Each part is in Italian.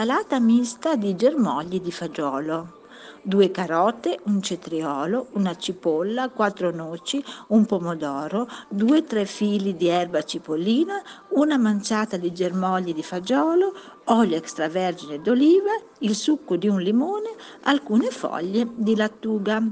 Insalata mista di germogli di fagiolo. Due carote, un cetriolo, una cipolla, quattro noci, un pomodoro, due o tre fili di erba cipollina, una manciata di germogli di fagiolo, olio extravergine d'oliva, il succo di un limone, alcune foglie di lattuga.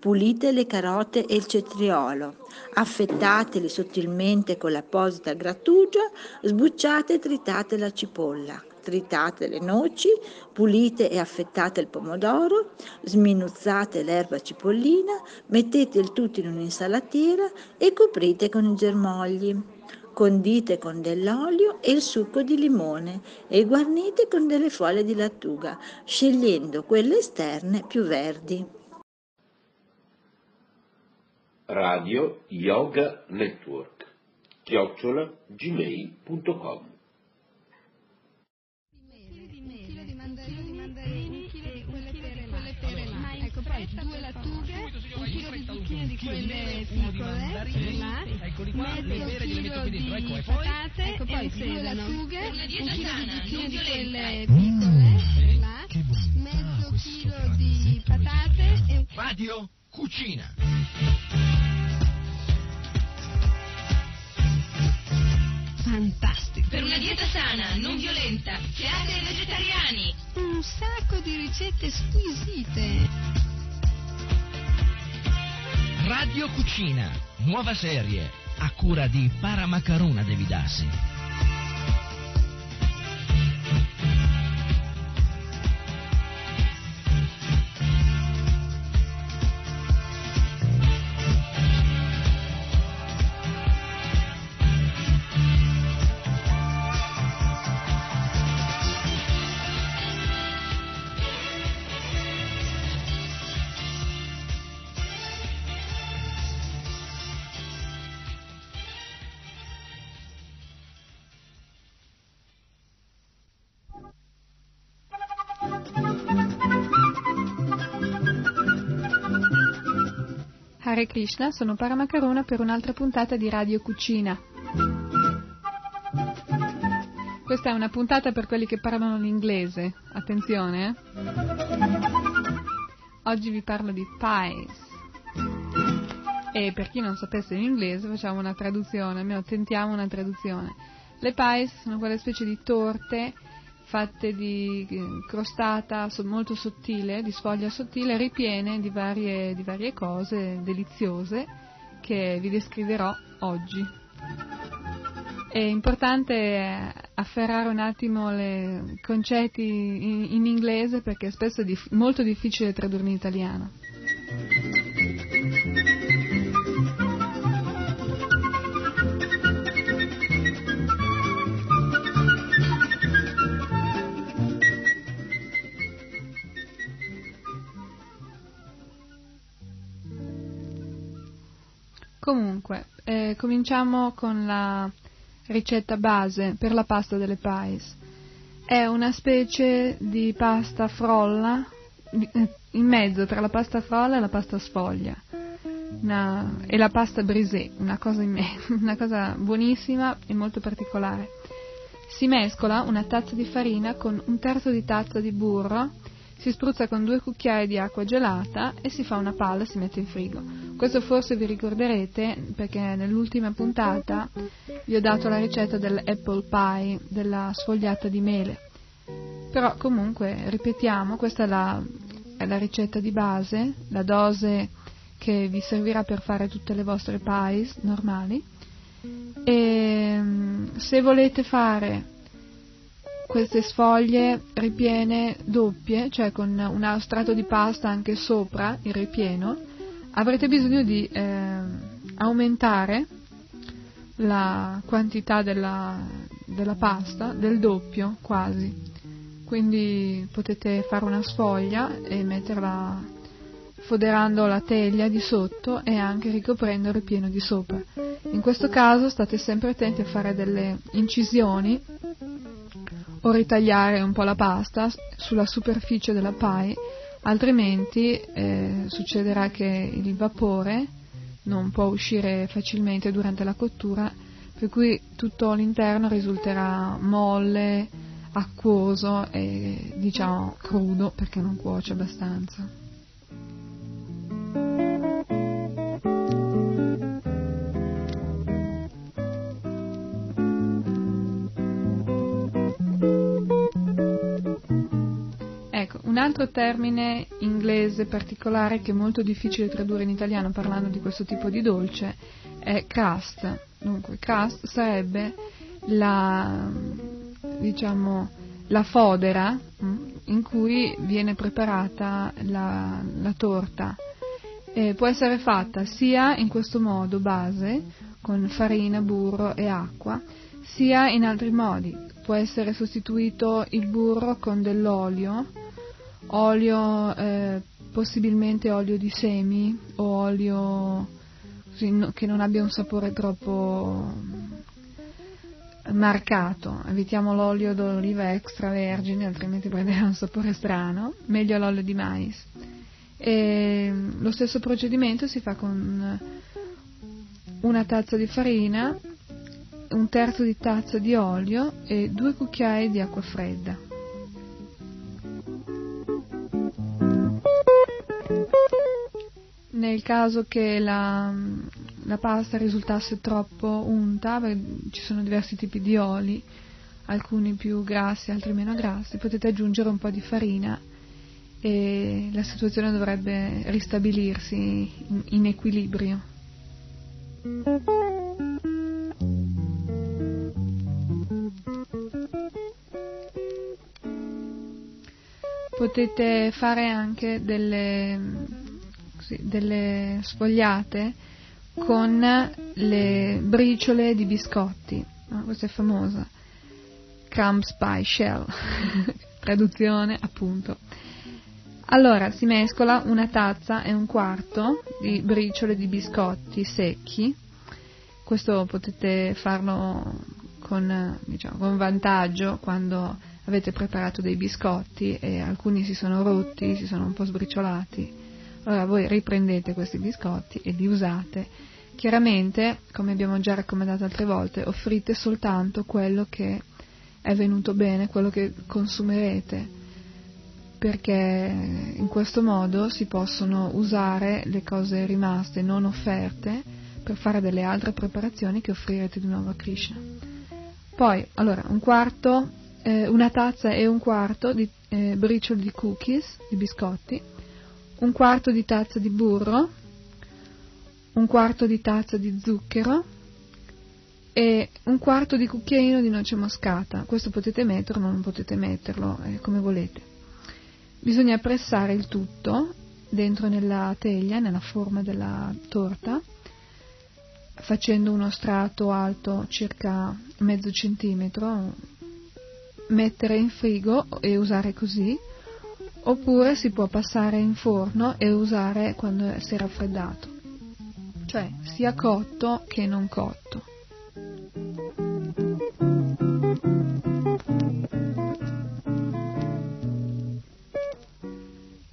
Pulite le carote e il cetriolo, affettateli sottilmente con l'apposita grattugia, sbucciate e tritate la cipolla tritate le noci, pulite e affettate il pomodoro, sminuzzate l'erba cipollina, mettete il tutto in un'insalatiera e coprite con i germogli. Condite con dell'olio e il succo di limone e guarnite con delle foglie di lattuga, scegliendo quelle esterne più verdi. Radio Yoga Network chiocciola gmail.com due lattughe, un chilo di zucchine di quelle piccole, mezzo chilo di patate, ecco poi due lattughe, un chilo di zucchine di quelle piccole, là, mezzo chilo di patate e... Radio Cucina. Fantastico! Per una dieta sana, non violenta, creata ai vegetariani. Un sacco di ricette squisite. Radio Cucina, nuova serie, a cura di Paramacaruna Devidassi. Krishna, sono Paramakaruna per un'altra puntata di Radio Cucina. Questa è una puntata per quelli che parlano l'inglese. Attenzione, eh? Oggi vi parlo di pies. E per chi non sapesse l'inglese facciamo una traduzione, almeno tentiamo una traduzione. Le pies sono quelle specie di torte fatte di eh, crostata molto sottile, di sfoglia sottile, ripiene di varie, di varie cose deliziose che vi descriverò oggi. È importante afferrare un attimo i concetti in, in, inglese perché spesso è dif- molto difficile tradurli in italiano. Comunque, eh, cominciamo con la ricetta base per la pasta delle pies. È una specie di pasta frolla, eh, in mezzo tra la pasta frolla e la pasta sfoglia. Una, e la pasta brisée, una una cosa buonissima e molto particolare. Si mescola una tazza di farina con un terzo di tazza di burro si spruzza con due cucchiai di acqua gelata e si fa una palla e si mette in frigo. Questo forse vi ricorderete perché nell'ultima puntata vi ho dato la ricetta dell'apple pie, della sfogliata di mele. Però comunque, ripetiamo, questa è la, è la ricetta di base, la dose che vi servirà per fare tutte le vostre pies normali. E se volete fare queste sfoglie ripiene doppie, cioè con un strato di pasta anche sopra il ripieno, avrete bisogno di eh, aumentare la quantità della, della, pasta del doppio quasi. quindi potete fare una sfoglia e metterla foderando la teglia di sotto e anche ricoprendo il ripieno di sopra. In questo caso state sempre attenti a fare delle incisioni o ritagliare un po' la pasta sulla superficie della pie, altrimenti eh, succederà che il vapore non può uscire facilmente durante la cottura, per cui tutto l'interno risulterà molle, acquoso e diciamo crudo perché non cuoce abbastanza. Altro termine inglese particolare che è molto difficile tradurre in italiano parlando di questo tipo di dolce è crust. Dunque, crust sarebbe la, diciamo, la fodera mm, in cui viene preparata la, la torta. E può essere fatta sia in questo modo base, con farina, burro e acqua, sia in altri modi. Può essere sostituito il burro con dell'olio, olio eh, possibilmente olio di semi o olio che non abbia un sapore troppo marcato, evitiamo l'olio d'oliva extravergine, altrimenti prenderà un sapore strano, meglio l'olio di mais. E lo stesso procedimento si fa con una tazza di farina, un terzo di tazza di olio e due cucchiai di acqua fredda. Nel caso che la, la pasta risultasse troppo unta, ci sono diversi tipi di oli, alcuni più grassi, altri meno grassi, potete aggiungere un po' di farina e la situazione dovrebbe ristabilirsi in, in equilibrio. Potete fare anche delle, delle sfogliate con le briciole di biscotti, no? questa è famosa, crumbs pie shell, traduzione appunto. Allora si mescola una tazza e un quarto di briciole di biscotti secchi, questo potete farlo con, diciamo, con vantaggio quando avete preparato dei biscotti e alcuni si sono rotti, si sono un po' sbriciolati allora voi riprendete questi biscotti e li usate. Chiaramente, come abbiamo già raccomandato altre volte, offrite soltanto quello che è venuto bene, quello che consumerete, perché in questo modo si possono usare le cose rimaste non offerte per fare delle altre preparazioni che offrirete di nuovo a Krishna. Poi, allora, un quarto, eh, una tazza e un quarto di eh, bricioli di cookies, di biscotti, un quarto di tazza di burro, un quarto di tazza di zucchero e un quarto di cucchiaino di noce moscata. Questo potete metterlo o non potete metterlo, eh, come volete. Bisogna pressare il tutto dentro nella teglia, nella forma della torta, facendo uno strato alto circa mezzo centimetro, mettere in frigo e usare così oppure si può passare in forno e usare quando si è raffreddato, cioè sia cotto che non cotto.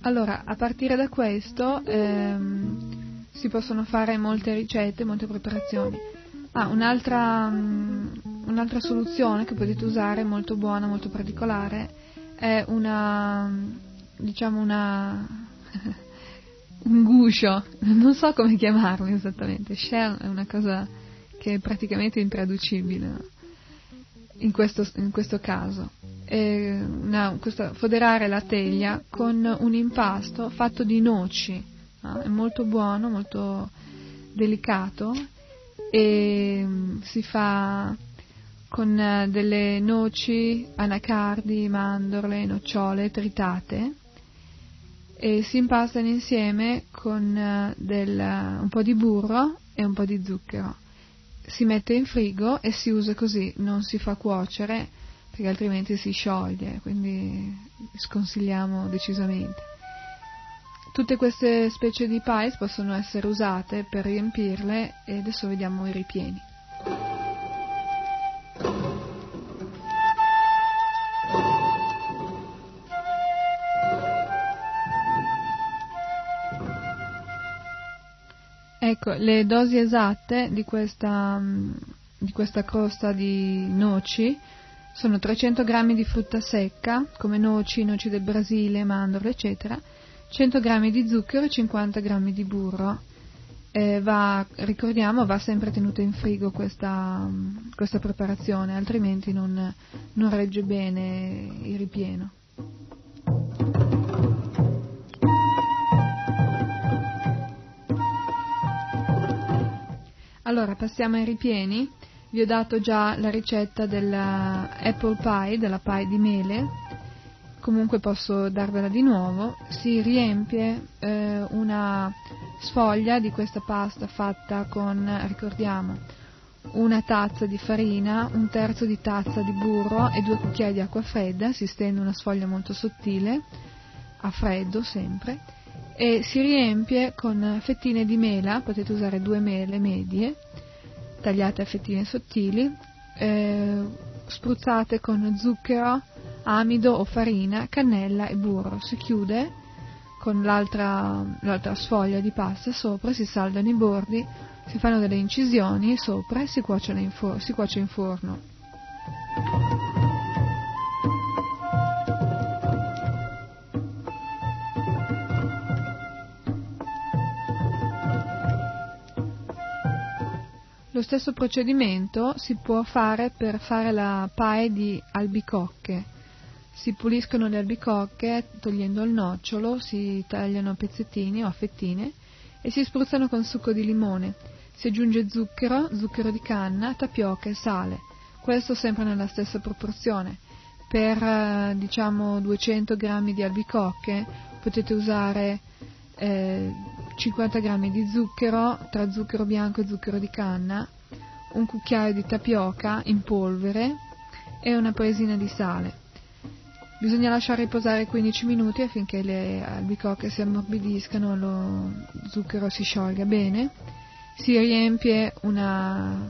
Allora, a partire da questo ehm, si possono fare molte ricette, molte preparazioni. Ah, un'altra, um, un'altra soluzione che potete usare, molto buona, molto particolare, è una, diciamo una un guscio, non so come chiamarlo esattamente, shell è una cosa che è praticamente intraducibile in questo, in questo caso. Una, questo, foderare la teglia con un impasto fatto di noci, no? è molto buono, molto delicato e mm, si fa con delle noci, anacardi, mandorle, nocciole tritate e si impastano insieme con eh, del, un po' di burro e un po' di zucchero. Si mette in frigo e si usa così, non si fa cuocere perché altrimenti si scioglie, quindi sconsigliamo decisamente. Tutte queste specie di pies possono essere usate per riempirle e adesso vediamo i ripieni. Ecco, le dosi esatte di questa, mm, di questa crosta di noci sono 300 g di frutta secca, come noci, noci del Brasile, mandorle, eccetera, 100 g di zucchero e 50 g di burro. Eh, va, ricordiamo, va sempre tenuta in frigo questa, mm, questa preparazione, altrimenti non, non regge bene il ripieno. Allora, passiamo ai ripieni. Vi ho dato già la ricetta dell'apple pie, della pie di mele, comunque posso darvela di nuovo. Si riempie eh, una sfoglia di questa pasta fatta con, ricordiamo, una tazza di farina, un terzo di tazza di burro e due cucchiai di acqua fredda, si stende una sfoglia molto sottile, a freddo sempre, e si riempie con fettine di mela, potete usare due mele medie, tagliate a fettine sottili, eh, spruzzate con zucchero, amido o farina, cannella e burro. Si chiude con l'altra, l'altra sfoglia di pasta sopra, si saldano i bordi, si fanno delle incisioni sopra e si, in, for- si cuoce in forno. Lo stesso procedimento si può fare per fare la pie di albicocche. Si puliscono le albicocche togliendo il nocciolo, si tagliano a pezzettini o a fettine e si spruzzano con succo di limone. Si aggiunge zucchero, zucchero di canna, tapioca e sale. Questo sempre nella stessa proporzione. Per eh, diciamo 200 g di albicocche potete usare eh, 50 g di zucchero, tra zucchero bianco e zucchero di canna, un cucchiaio di tapioca in polvere e una presina di sale. Bisogna lasciare riposare 15 minuti affinché le albicocche si ammorbidiscano e lo zucchero si sciolga bene. Si riempie una,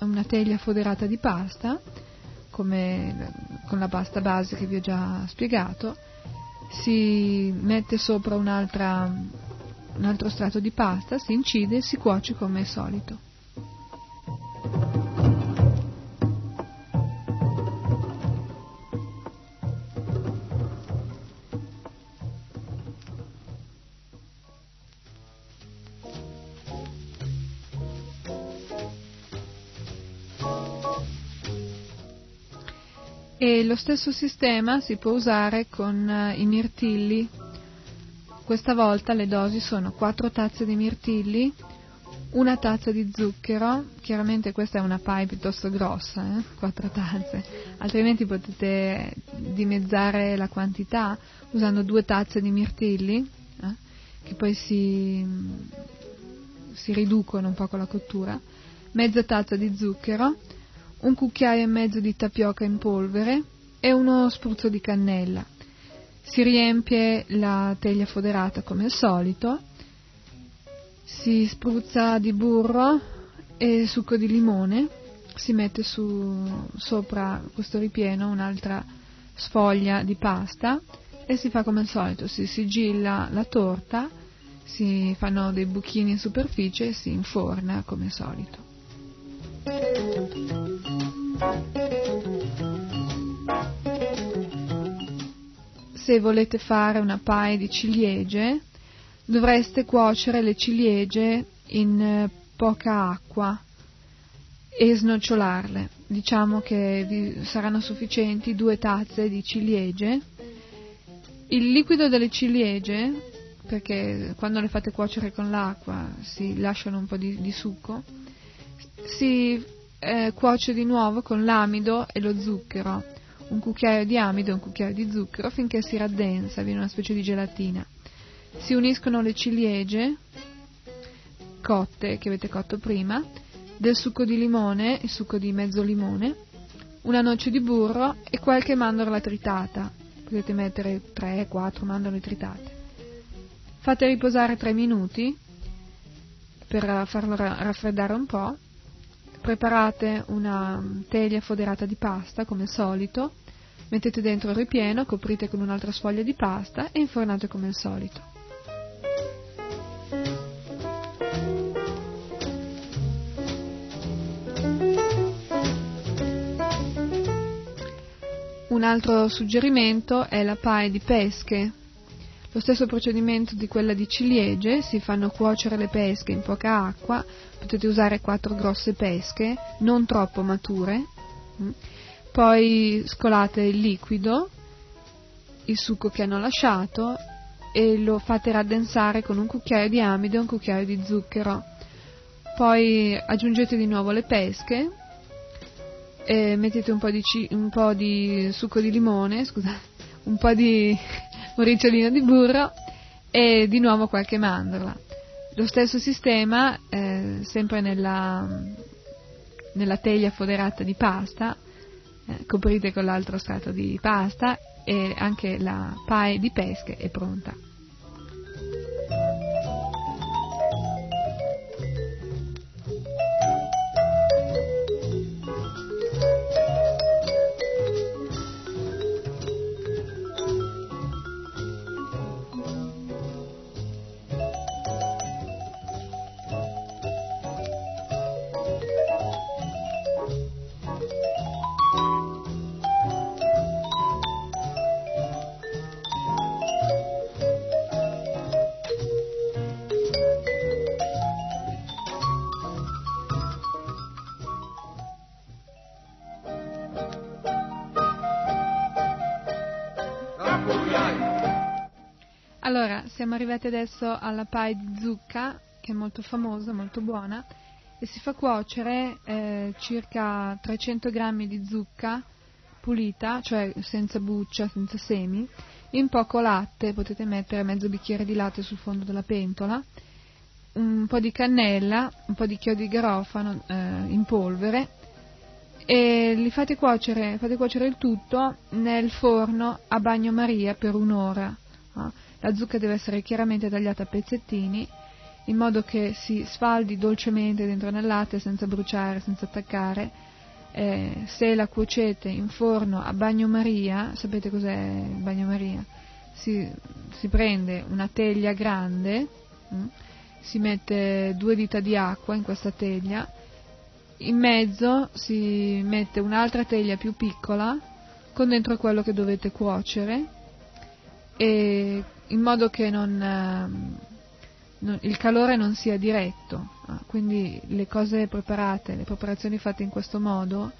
una teglia foderata di pasta, come con la pasta base che vi ho già spiegato. Si mette sopra un altro strato di pasta, si incide e si cuoce come al solito. E lo stesso sistema si può usare con uh, i mirtilli. Questa volta le dosi sono 4 tazze di mirtilli, una tazza di zucchero, chiaramente questa è una pie piuttosto grossa, eh? 4 tazze, altrimenti potete dimezzare la quantità usando due tazze di mirtilli, eh? che poi si, si riducono un po' con la cottura, mezza tazza di zucchero, un cucchiaio e mezzo di tapioca in polvere e uno spruzzo di cannella. Si riempie la teglia foderata come al solito, si spruzza di burro e succo di limone, si mette su, sopra questo ripieno un'altra sfoglia di pasta e si fa come al solito, si sigilla la torta, si fanno dei buchini in superficie e si inforna come al solito. Se volete fare una pie di ciliegie, dovreste cuocere le ciliegie in eh, poca acqua e snocciolarle. Diciamo che vi saranno sufficienti due tazze di ciliegie. Il liquido delle ciliegie, perché quando le fate cuocere con l'acqua si lasciano un po' di, di succo, si eh, cuoce di nuovo con l'amido e lo zucchero, un cucchiaio di amido e un cucchiaio di zucchero finché si raddensa, viene una specie di gelatina. Si uniscono le ciliegie cotte che avete cotto prima, del succo di limone, il succo di mezzo limone, una noce di burro e qualche mandorla tritata. Potete mettere 3-4 mandorle tritate. Fate riposare 3 minuti per farlo raffreddare un po'. Preparate una teglia foderata di pasta come al solito, mettete dentro il ripieno, coprite con un'altra sfoglia di pasta e infornate come al solito. Un altro suggerimento è la pae di pesche. Lo stesso procedimento di quella di ciliegie, si fanno cuocere le pesche in poca acqua, potete usare quattro grosse pesche, non troppo mature, mm. poi scolate il liquido, il succo che hanno lasciato e lo fate raddensare con un cucchiaio di amido e un cucchiaio di zucchero. Poi aggiungete di nuovo le pesche, e mettete un po, di, un po' di succo di limone, scusate, un po' di moricciolino di burro e di nuovo qualche mandorla. Lo stesso sistema, eh, sempre nella, nella, teglia foderata di pasta, eh, coprite con l'altro strato di pasta e anche la pae di pesche è pronta. Siamo arrivati adesso alla pie di zucca, che è molto famosa, molto buona, e si fa cuocere eh, circa 300 g di zucca pulita, cioè senza buccia, senza semi, in poco latte, potete mettere mezzo bicchiere di latte sul fondo della pentola, un po' di cannella, un po' di chiodo di garofano eh, in polvere e li fate cuocere, fate cuocere il tutto nel forno a bagnomaria per un'ora. No? La zucca deve essere chiaramente tagliata a pezzettini in modo che si sfaldi dolcemente dentro nel latte senza bruciare, senza attaccare. Eh, se la cuocete in forno a bagnomaria, sapete cos'è il bagnomaria? Si, si prende una teglia grande, mh, mm, si mette due dita di acqua in questa teglia, in mezzo si mette un'altra teglia più piccola con dentro quello che dovete cuocere e in modo che non, eh, non, il calore non sia diretto, ah, quindi le cose preparate, le preparazioni fatte in questo modo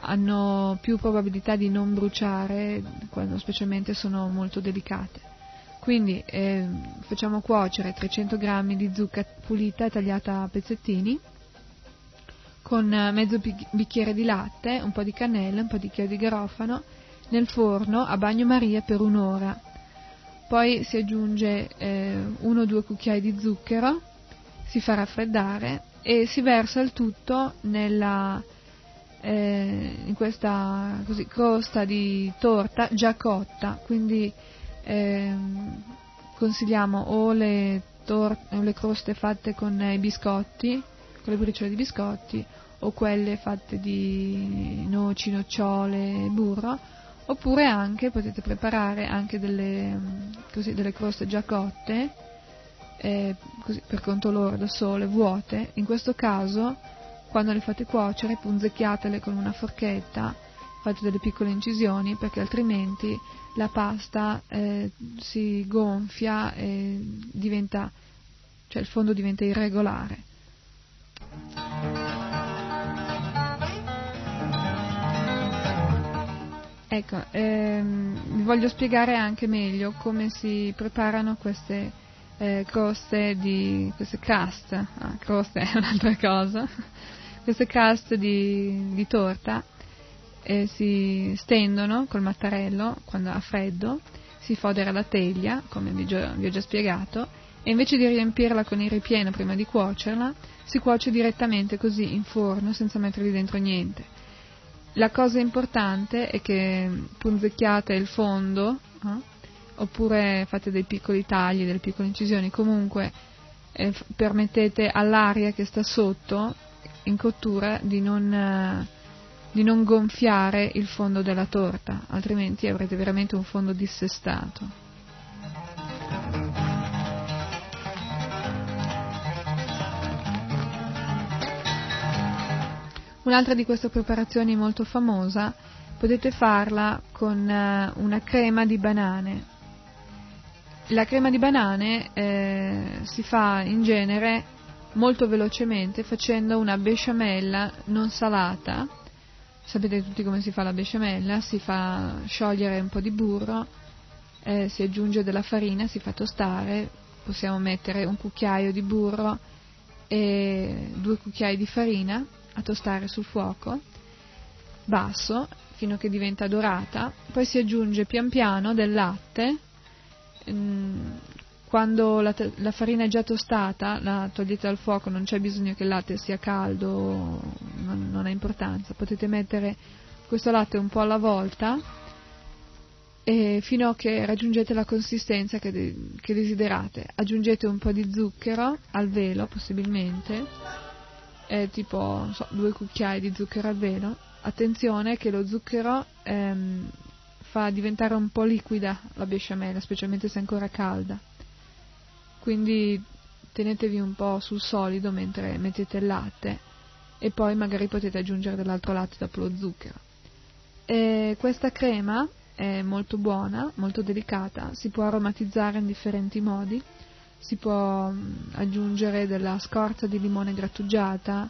hanno più probabilità di non bruciare quando specialmente sono molto delicate. Quindi eh, facciamo cuocere 300 g di zucca pulita tagliata a pezzettini con mezzo bicchiere di latte, un po' di cannella, un po' di chiodo di garofano nel forno a bagnomaria per un'ora poi si aggiunge eh, uno o due cucchiai di zucchero, si fa raffreddare e si versa il tutto nella, eh, in questa così, crosta di torta già cotta, quindi eh, consigliamo o le, tor- o le croste fatte con i biscotti, con le briciole di biscotti, o quelle fatte di noci, nocciole, burro, oppure anche potete preparare anche delle, così, delle croste già cotte eh, così, per conto loro da sole, vuote, in questo caso quando le fate cuocere punzecchiatele con una forchetta, fate delle piccole incisioni perché altrimenti la pasta eh, si gonfia e diventa, cioè il fondo diventa irregolare. Ecco, ehm, vi voglio spiegare anche meglio come si preparano queste eh, croste di queste crust, ah, croste è un'altra cosa, queste crust di, di torta eh, si stendono col mattarello quando ha freddo, si fodera la teglia, come vi, vi ho già spiegato, e invece di riempirla con il ripieno prima di cuocerla, si cuoce direttamente così in forno senza mettervi dentro niente la cosa importante è che punzecchiate il fondo, eh? oppure fate dei piccoli tagli, delle piccole incisioni, comunque eh, permettete all'aria che sta sotto in cottura di non, eh, di non gonfiare il fondo della torta, altrimenti avrete veramente un fondo dissestato. Un'altra di queste preparazioni molto famosa potete farla con eh, una crema di banane. La crema di banane eh, si fa in genere molto velocemente facendo una besciamella non salata. Sapete tutti come si fa la besciamella? Si fa sciogliere un po' di burro, eh, si aggiunge della farina, si fa tostare, possiamo mettere un cucchiaio di burro e due cucchiai di farina a tostare sul fuoco basso fino a che diventa dorata, poi si aggiunge pian piano del latte, mm, quando la, la, farina è già tostata la togliete dal fuoco, non c'è bisogno che il latte sia caldo, non, non ha importanza, potete mettere questo latte un po' alla volta fino a che raggiungete la consistenza che, de, che desiderate. Aggiungete un po' di zucchero al velo possibilmente è tipo so, due cucchiai di zucchero al velo. Attenzione che lo zucchero ehm, fa diventare un po' liquida la besciamella, specialmente se è ancora calda. Quindi tenetevi un po' sul solido mentre mettete il latte e poi magari potete aggiungere dell'altro latte dopo lo zucchero. E questa crema è molto buona, molto delicata, si può aromatizzare in differenti modi si può mm, aggiungere della scorza di limone grattugiata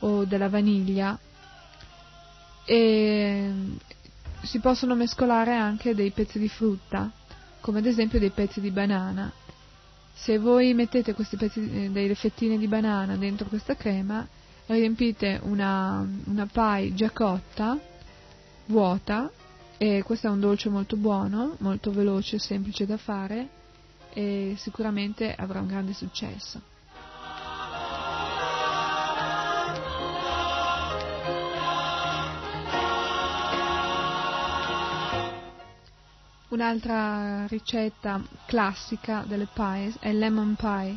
o della vaniglia e mm, si possono mescolare anche dei pezzi di frutta, come ad esempio dei pezzi di banana. Se voi mettete questi pezzi, eh, delle fettine di banana dentro questa crema, riempite una, una pie già cotta, vuota, e questo è un dolce molto buono, molto veloce e semplice da fare, e sicuramente avrà un grande successo. Un'altra ricetta classica delle pies è il lemon pie,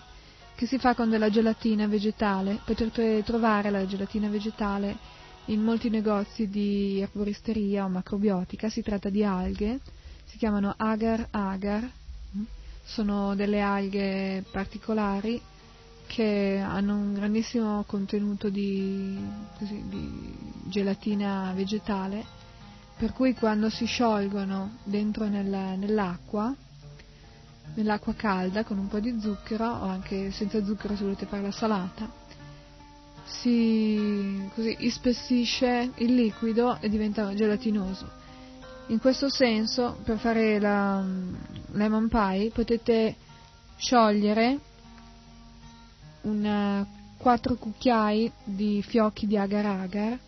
che si fa con della gelatina vegetale. Potete trovare la gelatina vegetale in molti negozi di erboristeria o macrobiotica. Si tratta di alghe, si chiamano agar agar sono delle alghe particolari che hanno un grandissimo contenuto di, così, di gelatina vegetale, per cui quando si sciolgono dentro nel, nell'acqua, nell'acqua calda con un po' di zucchero o anche senza zucchero se volete farla salata, si così, ispessisce il liquido e diventa gelatinoso. In questo senso, per fare la um, lemon pie, potete sciogliere una, 4 cucchiai di fiocchi di agar-agar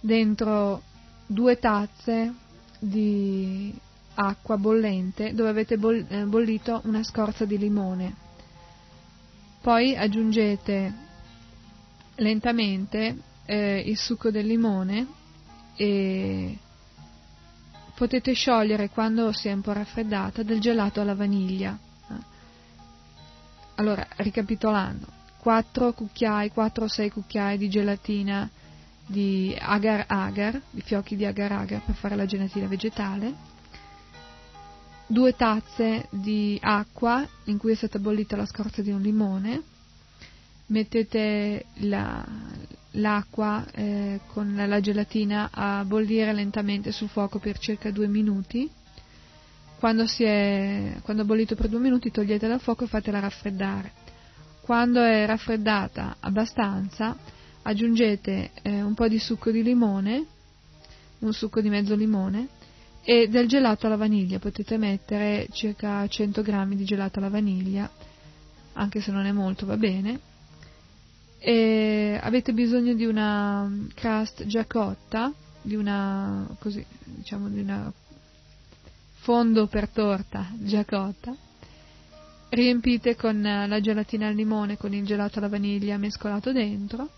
dentro due tazze di acqua bollente dove avete eh, bollito una scorza di limone. Poi aggiungete lentamente eh, il succo del limone e potete sciogliere quando si è un po' raffreddata del gelato alla vaniglia. Allora, ricapitolando, 4 cucchiai, 4 o 6 cucchiai di gelatina di agar agar, di fiocchi di agar agar per fare la gelatina vegetale, 2 tazze di acqua in cui è stata bollita la scorza di un limone, mettete la, l'acqua eh, con la gelatina a bollire lentamente sul fuoco per circa due minuti. Quando, è, quando ha bollito per due minuti togliete dal fuoco e fatela raffreddare. Quando è raffreddata abbastanza aggiungete eh, un po' di succo di limone, un succo di mezzo limone e del gelato alla vaniglia. Potete mettere circa 100 grammi di gelato alla vaniglia, anche se non è molto va bene e avete bisogno di una crust già cotta, di una, così, diciamo, di una fondo per torta già cotta, riempite con la gelatina al limone, con il gelato alla vaniglia mescolato dentro.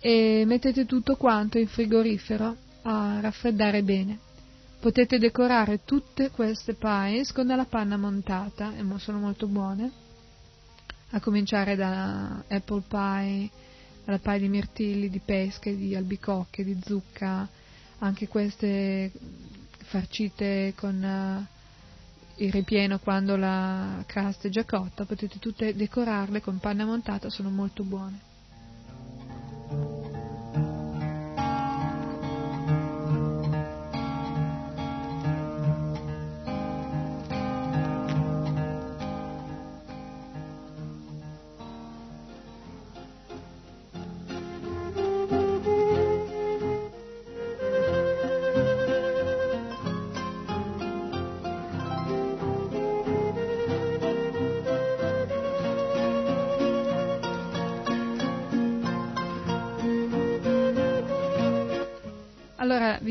E mettete tutto quanto in frigorifero a raffreddare bene. Potete decorare tutte queste pies con della panna montata e sono molto buone, a cominciare da apple pie, dalla pie di mirtilli, di pesche, di albicocche, di zucca, anche queste farcite con uh, il ripieno quando la crasta è già cotta, potete tutte decorarle con panna montata, sono molto buone.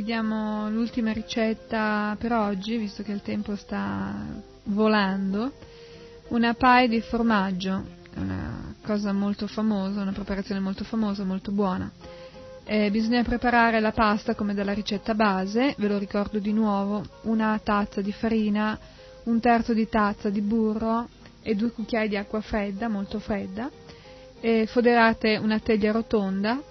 Vi diamo l'ultima ricetta per oggi, visto che il tempo sta volando. Una pie di formaggio, una cosa molto famosa, una preparazione molto famosa, molto buona. Eh, bisogna preparare la pasta come dalla ricetta base, ve lo ricordo di nuovo, una tazza di farina, un terzo di tazza di burro e due cucchiai di acqua fredda, molto fredda. Eh, foderate una teglia rotonda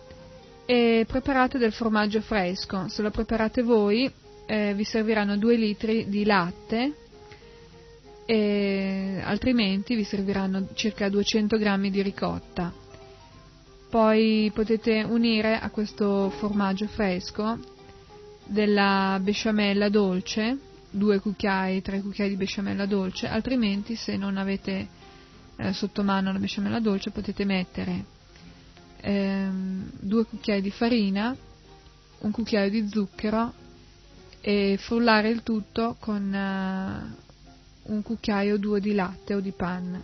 e preparate del formaggio fresco. Se lo preparate voi eh, vi serviranno 2 litri di latte e altrimenti vi serviranno circa 200 grammi di ricotta. Poi potete unire a questo formaggio fresco della besciamella dolce, 2 cucchiai, 3 cucchiai di besciamella dolce, altrimenti se non avete eh, sotto mano la besciamella dolce potete mettere ehm, due cucchiai di farina, un cucchiaio di zucchero e frullare il tutto con uh, un cucchiaio o due di latte o di panna.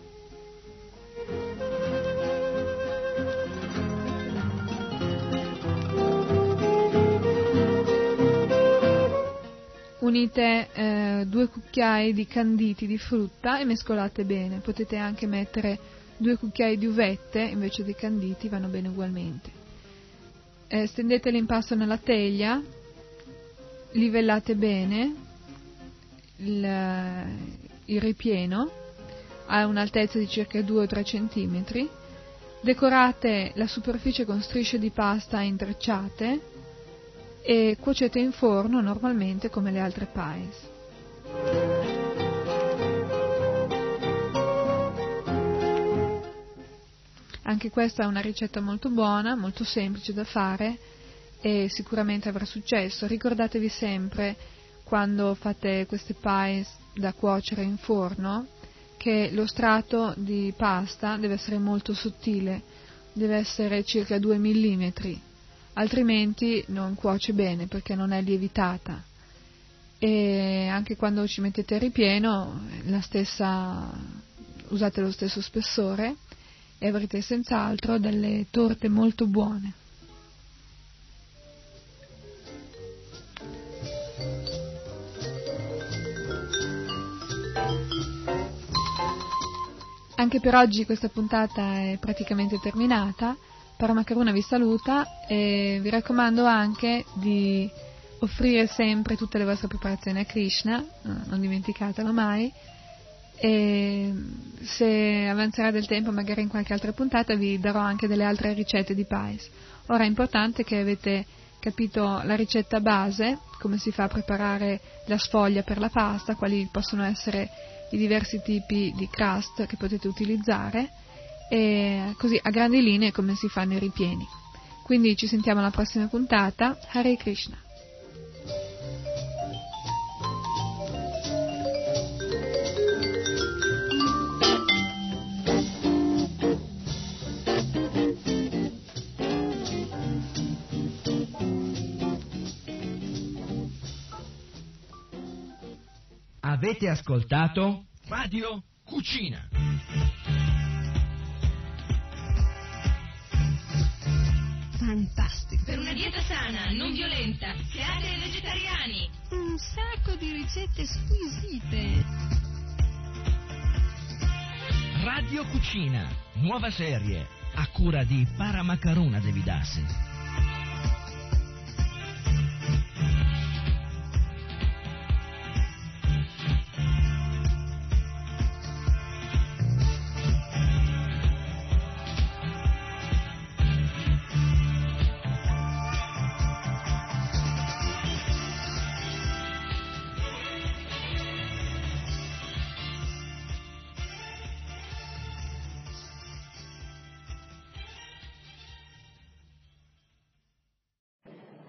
Unite eh, due cucchiai di canditi di frutta e mescolate bene. Potete anche mettere due cucchiai di uvette invece dei canditi vanno bene ugualmente. Eh, stendete l'impasto nella teglia, livellate bene il, il ripieno a un'altezza di circa 2 o 3 cm, decorate la superficie con strisce di pasta intrecciate e cuocete in forno normalmente come le altre pies. Anche questa è una ricetta molto buona, molto semplice da fare e sicuramente avrà successo. Ricordatevi sempre quando fate queste pies da cuocere in forno che lo strato di pasta deve essere molto sottile, deve essere circa 2 mm, altrimenti non cuoce bene perché non è lievitata. E anche quando ci mettete il ripieno, stessa, usate lo stesso spessore e avrete senz'altro delle torte molto buone. Anche per oggi questa puntata è praticamente terminata. Paramacaruna vi saluta e vi raccomando anche di offrire sempre tutte le vostre preparazioni a Krishna, non dimenticatelo mai, e se avanzerà del tempo, magari in qualche altra puntata, vi darò anche delle altre ricette di pies. Ora è importante che avete capito la ricetta base, come si fa a preparare la sfoglia per la pasta, quali possono essere i diversi tipi di crust che potete utilizzare e così a grandi linee come si fanno i ripieni. Quindi ci sentiamo alla prossima puntata. Hare Krishna. Avete ascoltato Radio Cucina. Fantastico. Per una dieta sana, non violenta, creata ai vegetariani. Un sacco di ricette squisite. Radio Cucina, nuova serie, a cura di Paramacaruna Devidassi.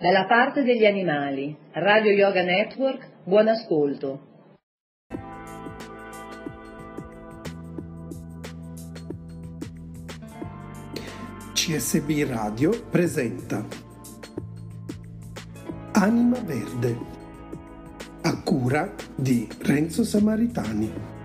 Dalla parte degli animali, Radio Yoga Network, buon ascolto. CSB Radio presenta Anima Verde a cura di Renzo Samaritani.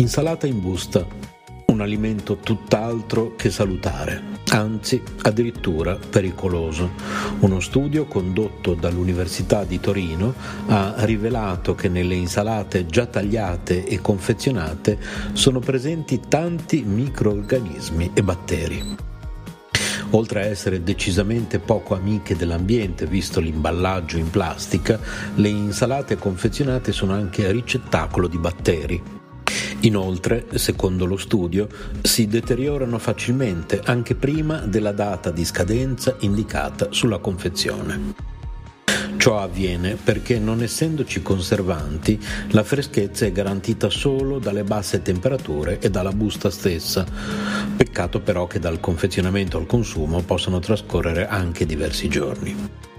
Insalata in busta, un alimento tutt'altro che salutare, anzi addirittura pericoloso. Uno studio condotto dall'Università di Torino ha rivelato che nelle insalate già tagliate e confezionate sono presenti tanti microorganismi e batteri. Oltre a essere decisamente poco amiche dell'ambiente, visto l'imballaggio in plastica, le insalate confezionate sono anche ricettacolo di batteri. Inoltre, secondo lo studio, si deteriorano facilmente anche prima della data di scadenza indicata sulla confezione. Ciò avviene perché non essendoci conservanti, la freschezza è garantita solo dalle basse temperature e dalla busta stessa. Peccato però che dal confezionamento al consumo possano trascorrere anche diversi giorni.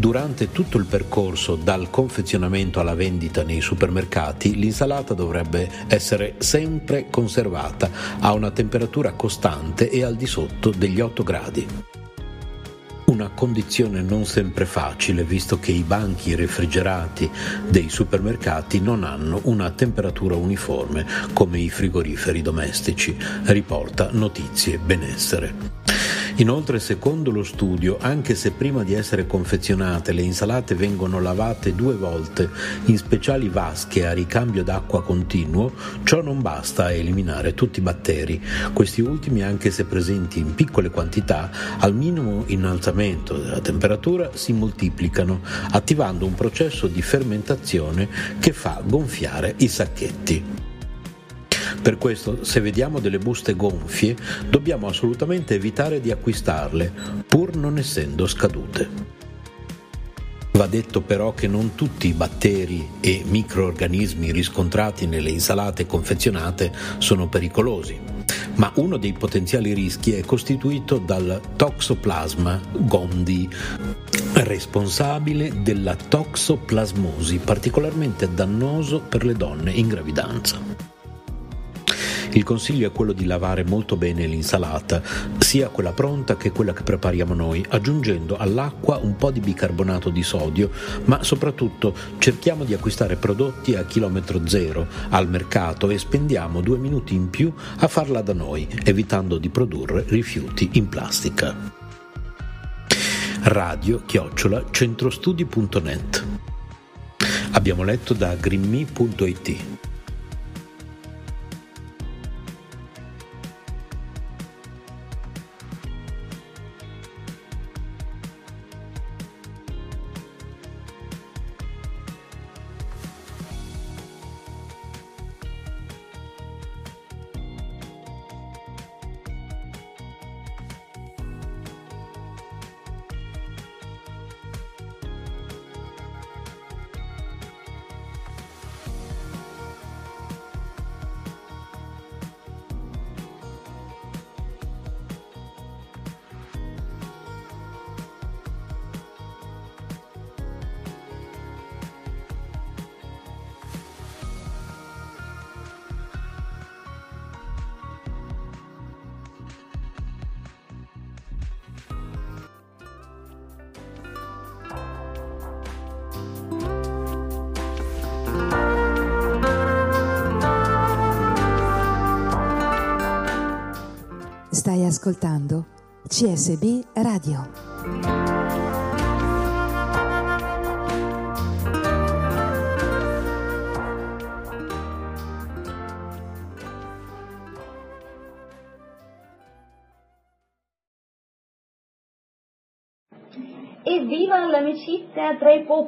Durante tutto il percorso dal confezionamento alla vendita nei supermercati, l'insalata dovrebbe essere sempre conservata a una temperatura costante e al di sotto degli 8 gradi. Una condizione non sempre facile visto che i banchi refrigerati dei supermercati non hanno una temperatura uniforme come i frigoriferi domestici, riporta Notizie Benessere. Inoltre, secondo lo studio, anche se prima di essere confezionate le insalate vengono lavate due volte in speciali vasche a ricambio d'acqua continuo, ciò non basta a eliminare tutti i batteri. Questi ultimi, anche se presenti in piccole quantità, al minimo innalzamento della temperatura si moltiplicano, attivando un processo di fermentazione che fa gonfiare i sacchetti. Per questo, se vediamo delle buste gonfie, dobbiamo assolutamente evitare di acquistarle, pur non essendo scadute. Va detto però che non tutti i batteri e microorganismi riscontrati nelle insalate confezionate sono pericolosi, ma uno dei potenziali rischi è costituito dal Toxoplasma gondii, responsabile della toxoplasmosi, particolarmente dannoso per le donne in gravidanza. Il consiglio è quello di lavare molto bene l'insalata, sia quella pronta che quella che prepariamo noi, aggiungendo all'acqua un po' di bicarbonato di sodio, ma soprattutto cerchiamo di acquistare prodotti a chilometro zero al mercato e spendiamo due minuti in più a farla da noi, evitando di produrre rifiuti in plastica. Radio chiocciola centrostudi.net Abbiamo letto da greenme.it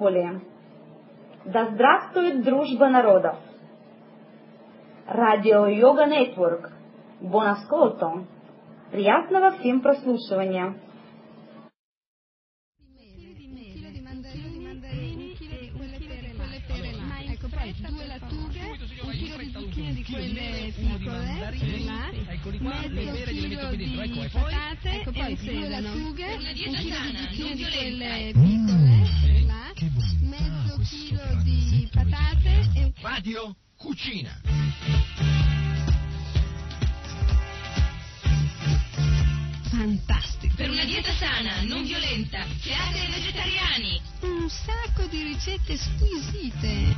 более. Да здравствует дружба народов! Радио Йога Нетворк. Бон асколто. Приятного всем прослушивания. Ecco poi, due lattughe, un chilo di quelle piccole, là, mezzo chilo di patate e... Radio Cucina. Fantastico. Per una dieta sana, non violenta, create ai vegetariani. Un sacco di ricette squisite.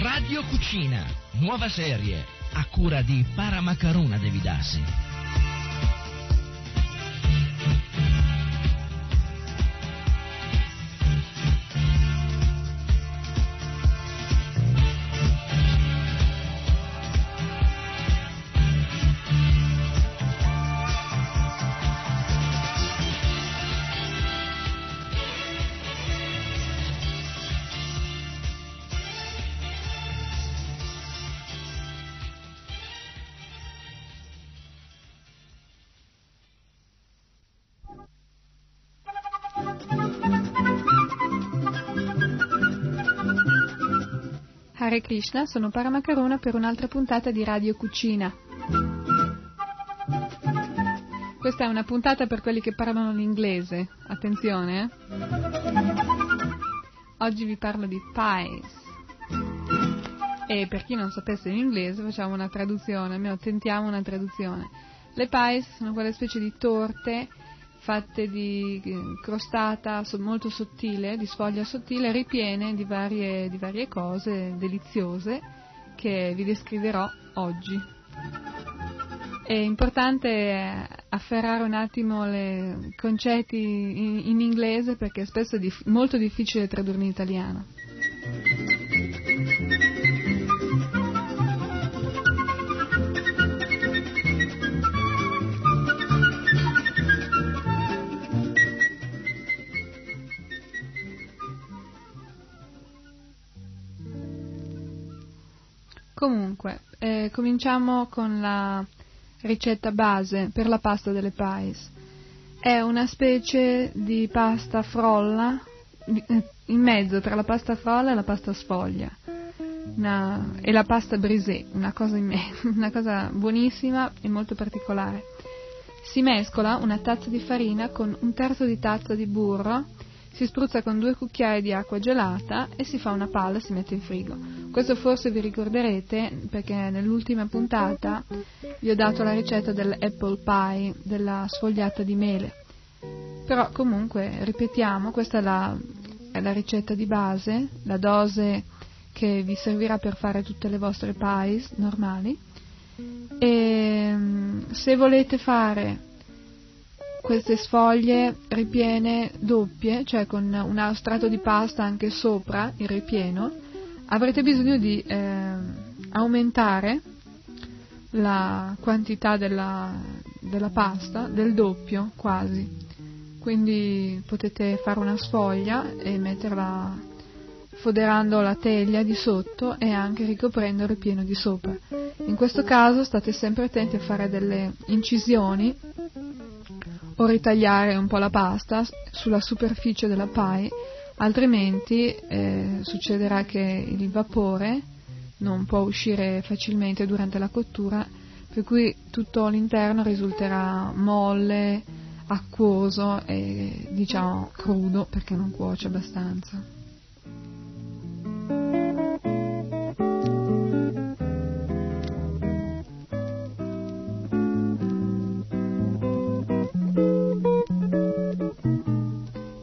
Radio Cucina, nuova serie, a cura di Paramacaruna Devidasi. Hare Krishna, sono Paramakaruna per un'altra puntata di Radio Cucina. Questa è una puntata per quelli che parlano l'inglese. Attenzione. eh. Oggi vi parlo di pies. E per chi non sapesse l'inglese facciamo una traduzione, almeno tentiamo una traduzione. Le pies sono quelle specie di torte fatte di eh, crostata molto sottile, di sfoglia sottile, ripiene di varie, di varie cose deliziose che vi descriverò oggi. È importante afferrare un attimo i concetti in, in inglese perché spesso è dif- molto difficile tradurli in italiano. Comunque, eh, cominciamo con la ricetta base per la pasta delle pies. È una specie di pasta frolla, eh, in mezzo tra la pasta frolla e la pasta sfoglia. Una- e la pasta brisée, una cosa, in me- una cosa buonissima e molto particolare. Si mescola una tazza di farina con un terzo di tazza di burro, si spruzza con due cucchiai di acqua gelata e si fa una palla e si mette in frigo. Questo forse vi ricorderete perché nell'ultima puntata vi ho dato la ricetta dell'apple pie, della sfogliata di mele. Però comunque, ripetiamo, questa è la, è la ricetta di base, la dose che vi servirà per fare tutte le vostre pies normali. E se volete fare queste sfoglie ripiene doppie, cioè con un strato di pasta anche sopra il ripieno, avrete bisogno di eh, aumentare la quantità della, della pasta del doppio quasi. Quindi potete fare una sfoglia e metterla foderando la teglia di sotto e anche ricoprendo il ripieno di sopra. In questo caso state sempre attenti a fare delle incisioni o ritagliare un po' la pasta sulla superficie della pie, altrimenti eh, succederà che il vapore non può uscire facilmente durante la cottura, per cui tutto l'interno risulterà molle, acquoso e diciamo crudo perché non cuoce abbastanza.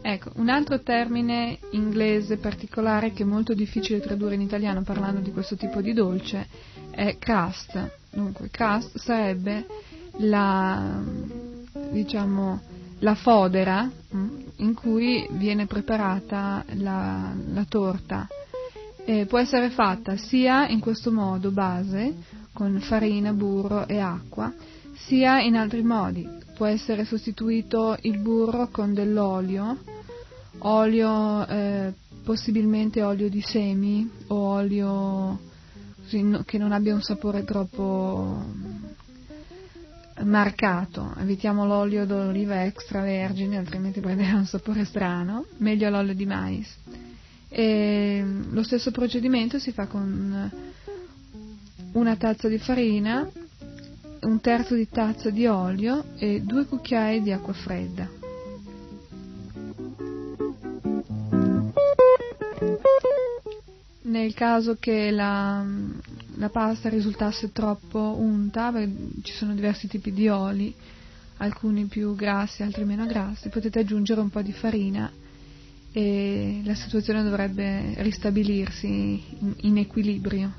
Ecco, un altro termine inglese particolare che è molto difficile tradurre in italiano parlando di questo tipo di dolce è crust. Dunque, crust sarebbe la, diciamo, la fodera mm, in cui viene preparata la, la torta. Eh, può essere fatta sia in questo modo base, con farina, burro e acqua, sia in altri modi. Può essere sostituito il burro con dell'olio, olio, eh, possibilmente olio di semi o olio che non abbia un sapore troppo marcato, evitiamo l'olio d'oliva extravergine, altrimenti prenderà un sapore strano, meglio l'olio di mais. E lo stesso procedimento si fa con una tazza di farina, un terzo di tazza di olio e due cucchiai di acqua fredda. Nel caso che la, la pasta risultasse troppo unta, ci sono diversi tipi di oli, alcuni più grassi, altri meno grassi, potete aggiungere un po' di farina e la situazione dovrebbe ristabilirsi in, equilibrio.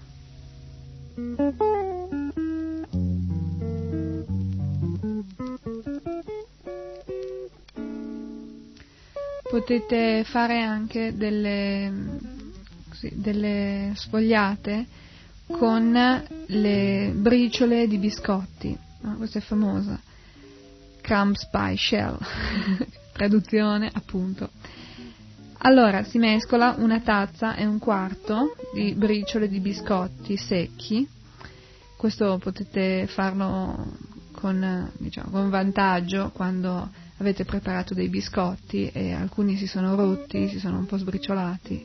Potete fare anche delle, delle sfogliate con le briciole di biscotti, no? questa è famosa, crumbs by shell, traduzione appunto. Allora si mescola una tazza e un quarto di briciole di biscotti secchi, questo potete farlo con, diciamo, con vantaggio quando avete preparato dei biscotti e alcuni si sono rotti, si sono un po' sbriciolati.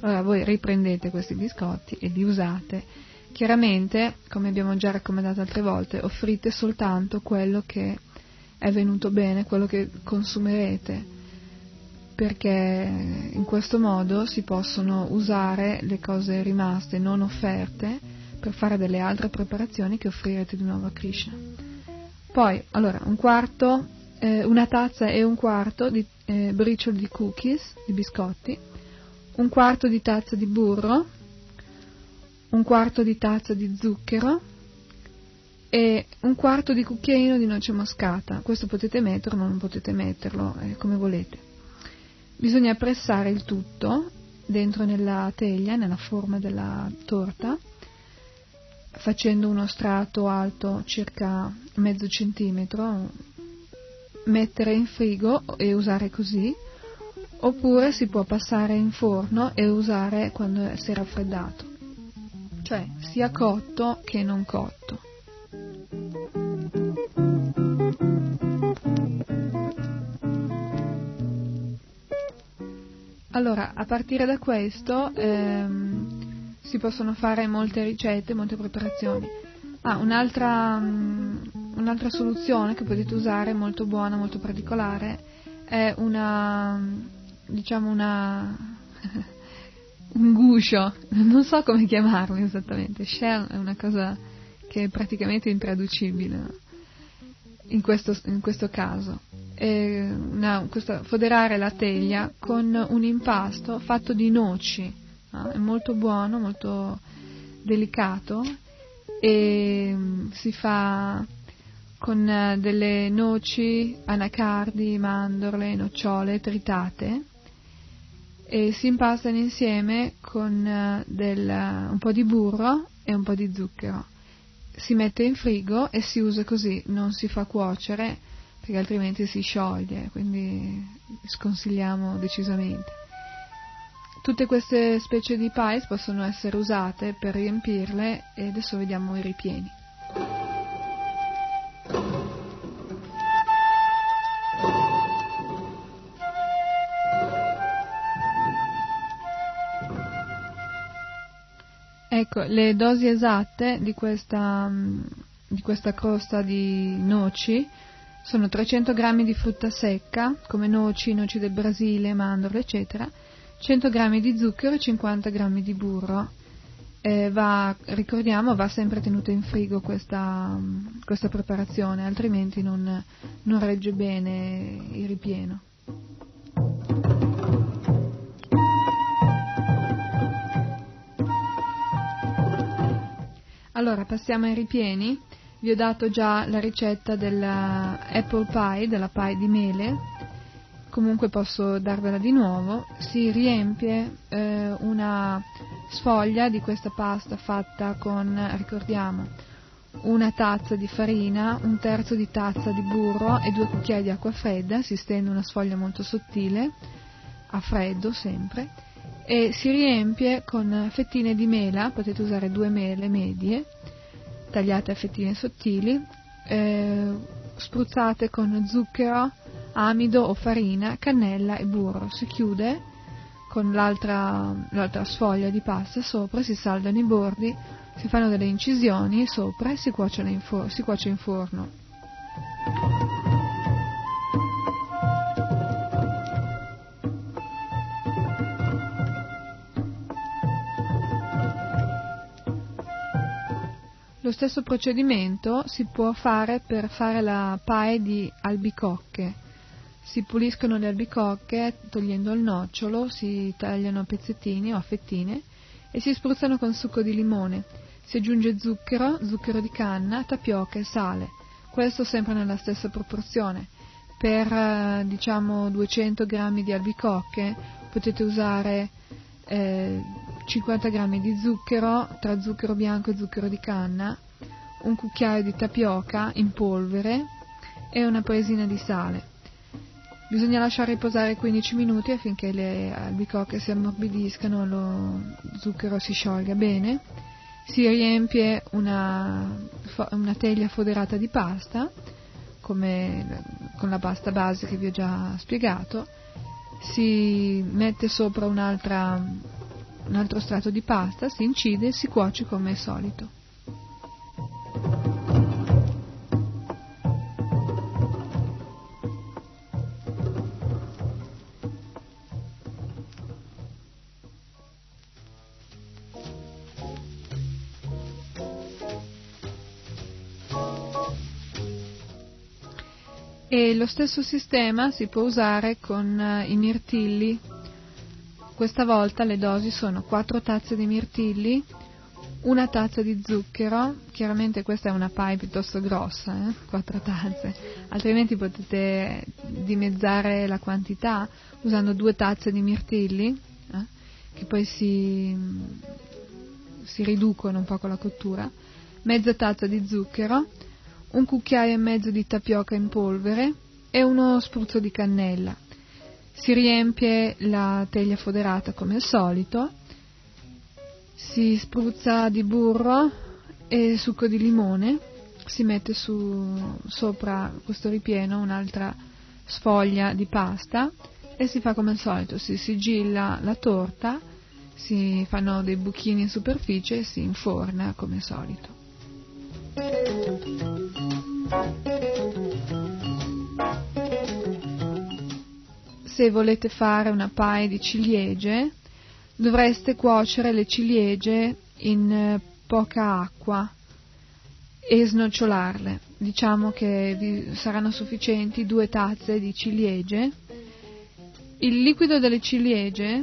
Allora voi riprendete questi biscotti e li usate. Chiaramente, come abbiamo già raccomandato altre volte, offrite soltanto quello che è venuto bene, quello che consumerete, perché in questo modo si possono usare le cose rimaste, non offerte, per fare delle altre preparazioni che offrirete di nuovo a Krishna. Poi, allora, un quarto, eh, una tazza e un quarto di eh, bricioli di cookies, di biscotti, un quarto di tazza di burro, un quarto di tazza di zucchero e un quarto di cucchiaino di noce moscata. Questo potete metterlo non potete metterlo, eh, come volete. Bisogna pressare il tutto dentro nella teglia, nella forma della torta, facendo uno strato alto circa mezzo centimetro, mettere in frigo e usare così oppure si può passare in forno e usare quando si è raffreddato, cioè sia cotto che non cotto. Allora, a partire da questo ehm, si possono fare molte ricette, molte preparazioni. Ah, un'altra, um, un'altra soluzione che potete usare, molto buona, molto particolare, è una, diciamo una un guscio, non so come chiamarlo esattamente, shell è una cosa che è praticamente intraducibile in questo, in questo caso. Una, questo, foderare la teglia con un impasto fatto di noci, no? è molto buono, molto delicato e mm, si fa con delle noci, anacardi, mandorle, nocciole tritate e si impastano insieme con eh, del, un po' di burro e un po' di zucchero. Si mette in frigo e si usa così, non si fa cuocere perché altrimenti si scioglie, quindi sconsigliamo decisamente. Tutte queste specie di pies possono essere usate per riempirle e adesso vediamo i ripieni. Ecco, le dosi esatte di questa, mm, di questa crosta di noci sono 300 g di frutta secca, come noci, noci del Brasile, mandorle, eccetera, 100 g di zucchero e 50 g di burro. Eh, va, ricordiamo, va sempre tenuta in frigo questa, questa preparazione, altrimenti non, non regge bene il ripieno. Allora, passiamo ai ripieni. Vi ho dato già la ricetta della apple pie, della pie di mele, comunque posso darvela di nuovo. Si riempie eh, una sfoglia di questa pasta fatta con, ricordiamo, una tazza di farina, un terzo di tazza di burro e due cucchiai di acqua fredda, si stende una sfoglia molto sottile, a freddo sempre, e si riempie con fettine di mela, potete usare due mele medie, tagliate a fettine sottili, eh, spruzzate con zucchero, amido o farina, cannella e burro. Si chiude con l'altra, l'altra sfoglia di pasta sopra, si saldano i bordi, si fanno delle incisioni sopra e si, in for- si cuoce in forno. Lo stesso procedimento si può fare per fare la pie di albicocche. Si puliscono le albicocche togliendo il nocciolo, si tagliano a pezzettini o a fettine e si spruzzano con succo di limone. Si aggiunge zucchero, zucchero di canna, tapioca e sale. Questo sempre nella stessa proporzione. Per eh, diciamo 200 g di albicocche potete usare eh, 50 g di zucchero, tra zucchero bianco e zucchero di canna, un cucchiaio di tapioca in polvere e una presina di sale. Bisogna lasciare riposare 15 minuti affinché le albicocche si ammorbidiscano e lo zucchero si sciolga bene. Si riempie una, una teglia foderata di pasta, come con la pasta base che vi ho già spiegato. Si mette sopra un'altra un altro strato di pasta, si incide e si cuoce come al solito. E lo stesso sistema si può usare con eh, i mirtilli questa volta le dosi sono 4 tazze di mirtilli, una tazza di zucchero, chiaramente questa è una pie piuttosto grossa, eh? 4 tazze, altrimenti potete dimezzare la quantità usando 2 tazze di mirtilli, eh? che poi si, si riducono un po' con la cottura, mezza tazza di zucchero, un cucchiaio e mezzo di tapioca in polvere e uno spruzzo di cannella si riempie la teglia foderata come al solito, si spruzza di burro e succo di limone, si mette su, sopra questo ripieno un'altra sfoglia di pasta e si fa come al solito, si sigilla la torta, si fanno dei buchini in superficie e si inforna come al solito. Se volete fare una pie di ciliegie, dovreste cuocere le ciliegie in eh, poca acqua e snocciolarle. Diciamo che vi saranno sufficienti due tazze di ciliegie. Il liquido delle ciliegie,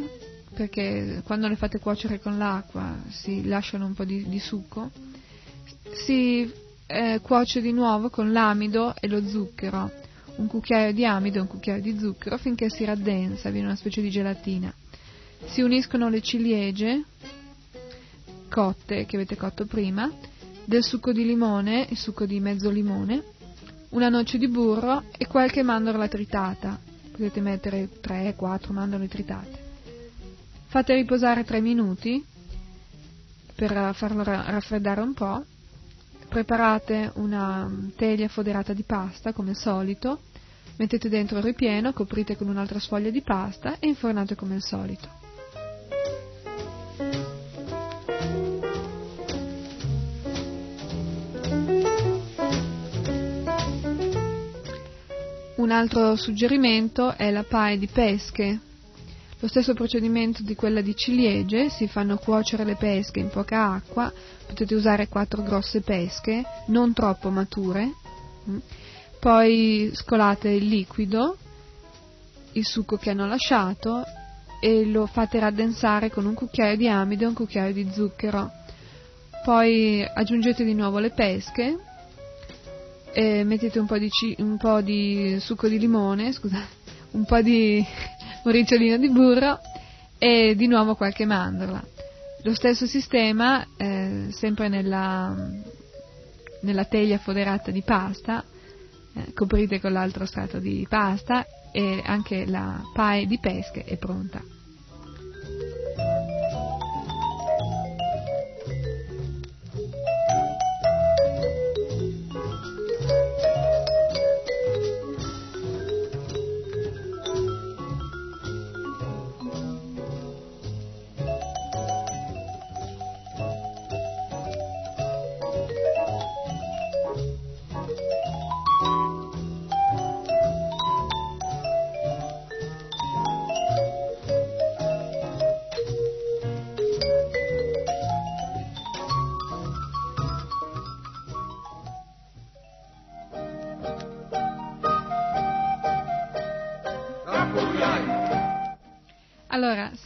perché quando le fate cuocere con l'acqua si lasciano un po' di, di succo, si eh, cuoce di nuovo con l'amido e lo zucchero un cucchiaio di amido e un cucchiaio di zucchero finché si raddensa, viene una specie di gelatina. Si uniscono le ciliegie cotte che avete cotto prima, del succo di limone, il succo di mezzo limone, una noce di burro e qualche mandorla tritata. Potete mettere 3-4 mandorle tritate. Fate riposare 3 minuti per farlo raffreddare un po'. Preparate una teglia foderata di pasta come al solito Mettete dentro il ripieno, coprite con un'altra sfoglia di pasta e infornate come al solito. Un altro suggerimento è la pie di pesche. Lo stesso procedimento di quella di ciliegie, si fanno cuocere le pesche in poca acqua, potete usare quattro grosse pesche, non troppo mature, mm poi scolate il liquido, il succo che hanno lasciato e lo fate raddensare con un cucchiaio di amido e un cucchiaio di zucchero. poi aggiungete di nuovo le pesche, mettete un po' di, un po di succo di limone, scusate, un po' di un di burro e di nuovo qualche mandorla. Lo stesso sistema, eh, sempre nella, nella, teglia foderata di pasta, coprite con l'altro strato di pasta e anche la pie di pesche è pronta.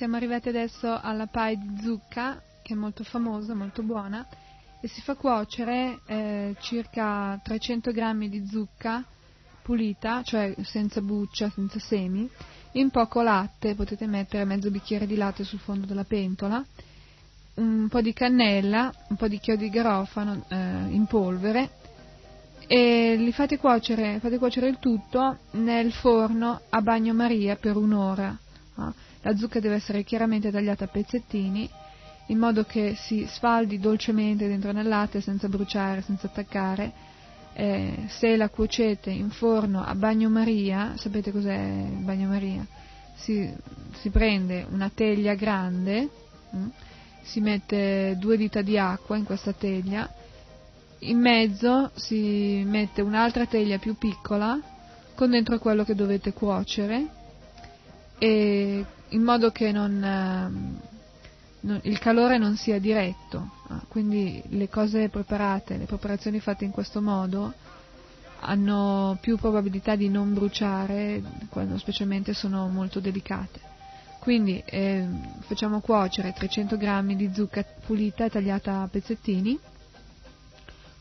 Siamo arrivati adesso alla pie di zucca, che è molto famosa, molto buona, e si fa cuocere eh, circa 300 grammi di zucca pulita, cioè senza buccia, senza semi, in poco latte, potete mettere mezzo bicchiere di latte sul fondo della pentola, un po' di cannella, un po' di chiodo di garofano eh, in polvere e li fate cuocere, fate cuocere il tutto nel forno a bagnomaria per un'ora. No? La zucca deve essere chiaramente tagliata a pezzettini in modo che si sfaldi dolcemente dentro nel latte senza bruciare, senza attaccare. Eh, se la cuocete in forno a bagnomaria, sapete cos'è il bagnomaria? Si, si prende una teglia grande, mh, mm, si mette due dita di acqua in questa teglia, in mezzo si mette un'altra teglia più piccola con dentro quello che dovete cuocere e in modo che non, ehm, non, il calore non sia diretto, ah, quindi le cose preparate, le preparazioni fatte in questo modo hanno più probabilità di non bruciare quando specialmente sono molto delicate. Quindi eh, facciamo cuocere 300 g di zucca pulita tagliata a pezzettini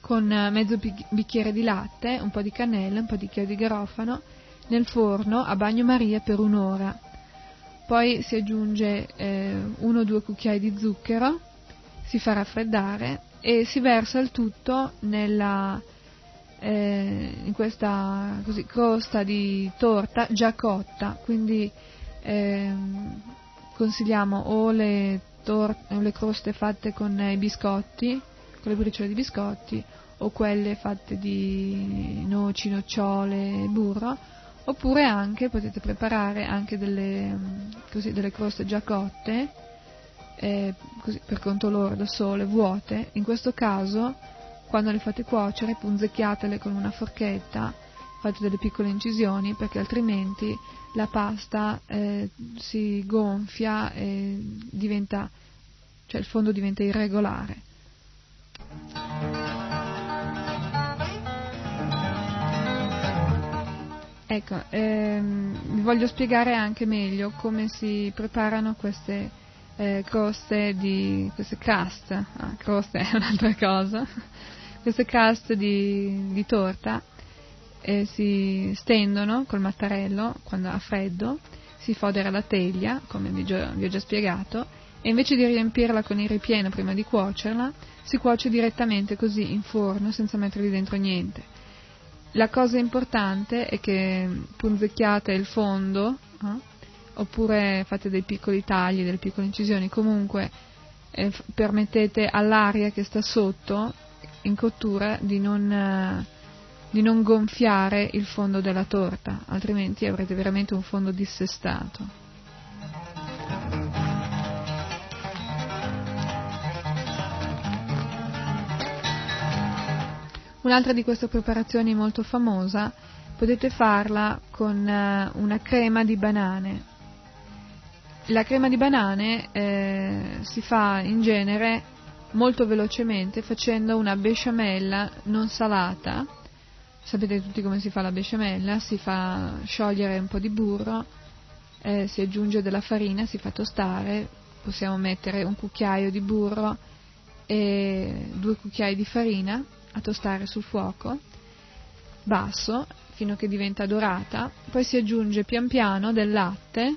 con mezzo bicchiere di latte, un po' di cannella, un po' di chiodo di garofano nel forno a bagnomaria per un'ora poi si aggiunge eh, uno o due cucchiai di zucchero, si fa raffreddare e si versa il tutto nella, eh, in questa così, crosta di torta già cotta, quindi eh, consigliamo o le, tor- le croste fatte con i biscotti, con le briciole di biscotti, o quelle fatte di noci, nocciole e burro, oppure anche potete preparare anche delle, così, delle croste già cotte eh, così, per conto loro da sole, vuote, in questo caso quando le fate cuocere punzecchiatele con una forchetta, fate delle piccole incisioni perché altrimenti la pasta eh, si gonfia e diventa, cioè il fondo diventa irregolare. Ecco, ehm, vi voglio spiegare anche meglio come si preparano queste eh, croste di queste crust, ah, croste è un'altra cosa, queste crust di, di torta eh, si stendono col mattarello quando ha freddo, si fodera la teglia, come vi, vi ho già spiegato, e invece di riempirla con il ripieno prima di cuocerla, si cuoce direttamente così in forno senza mettervi dentro niente la cosa importante è che punzecchiate il fondo, eh? oppure fate dei piccoli tagli, delle piccole incisioni, comunque eh, permettete all'aria che sta sotto in cottura di non, eh, di non gonfiare il fondo della torta, altrimenti avrete veramente un fondo dissestato. Un'altra di queste preparazioni molto famosa potete farla con eh, una crema di banane. La crema di banane eh, si fa in genere molto velocemente facendo una besciamella non salata. Sapete tutti come si fa la besciamella? Si fa sciogliere un po' di burro, eh, si aggiunge della farina, si fa tostare, possiamo mettere un cucchiaio di burro e due cucchiai di farina a tostare sul fuoco basso fino a che diventa dorata, poi si aggiunge pian piano del latte,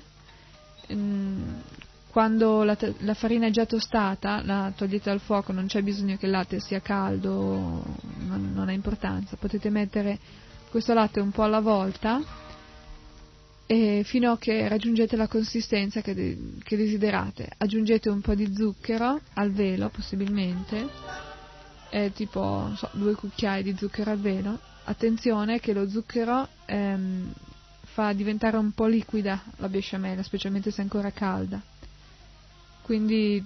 mm, quando la, la, farina è già tostata, la togliete dal fuoco, non c'è bisogno che il latte sia caldo, non, non ha importanza, potete mettere questo latte un po' alla volta fino a che raggiungete la consistenza che, de- che desiderate. Aggiungete un po' di zucchero al velo possibilmente, eh, tipo so, due cucchiai di zucchero al velo. Attenzione che lo zucchero ehm, fa diventare un po' liquida la besciamella, specialmente se è ancora calda. Quindi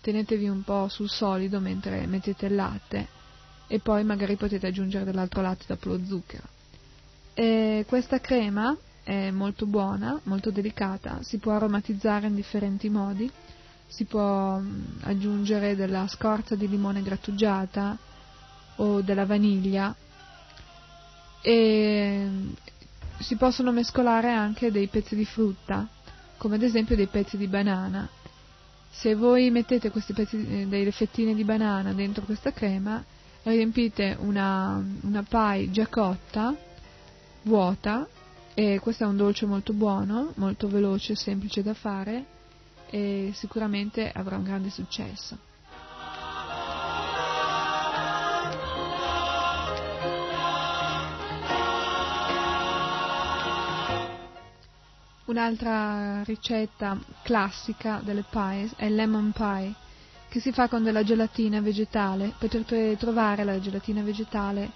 tenetevi un po' sul solido mentre mettete il latte e poi magari potete aggiungere dell'altro latte dopo lo zucchero. E questa crema è molto buona, molto delicata, si può aromatizzare in differenti modi, si può mm, aggiungere della scorza di limone grattugiata o della vaniglia e si possono mescolare anche dei pezzi di frutta, come ad esempio dei pezzi di banana. Se voi mettete questi pezzi, eh, delle fettine di banana dentro questa crema, riempite una, una pie già cotta, vuota, e questo è un dolce molto buono, molto veloce, semplice da fare e sicuramente avrà un grande successo. Un'altra ricetta classica delle pies è il lemon pie, che si fa con della gelatina vegetale. Potete trovare la gelatina vegetale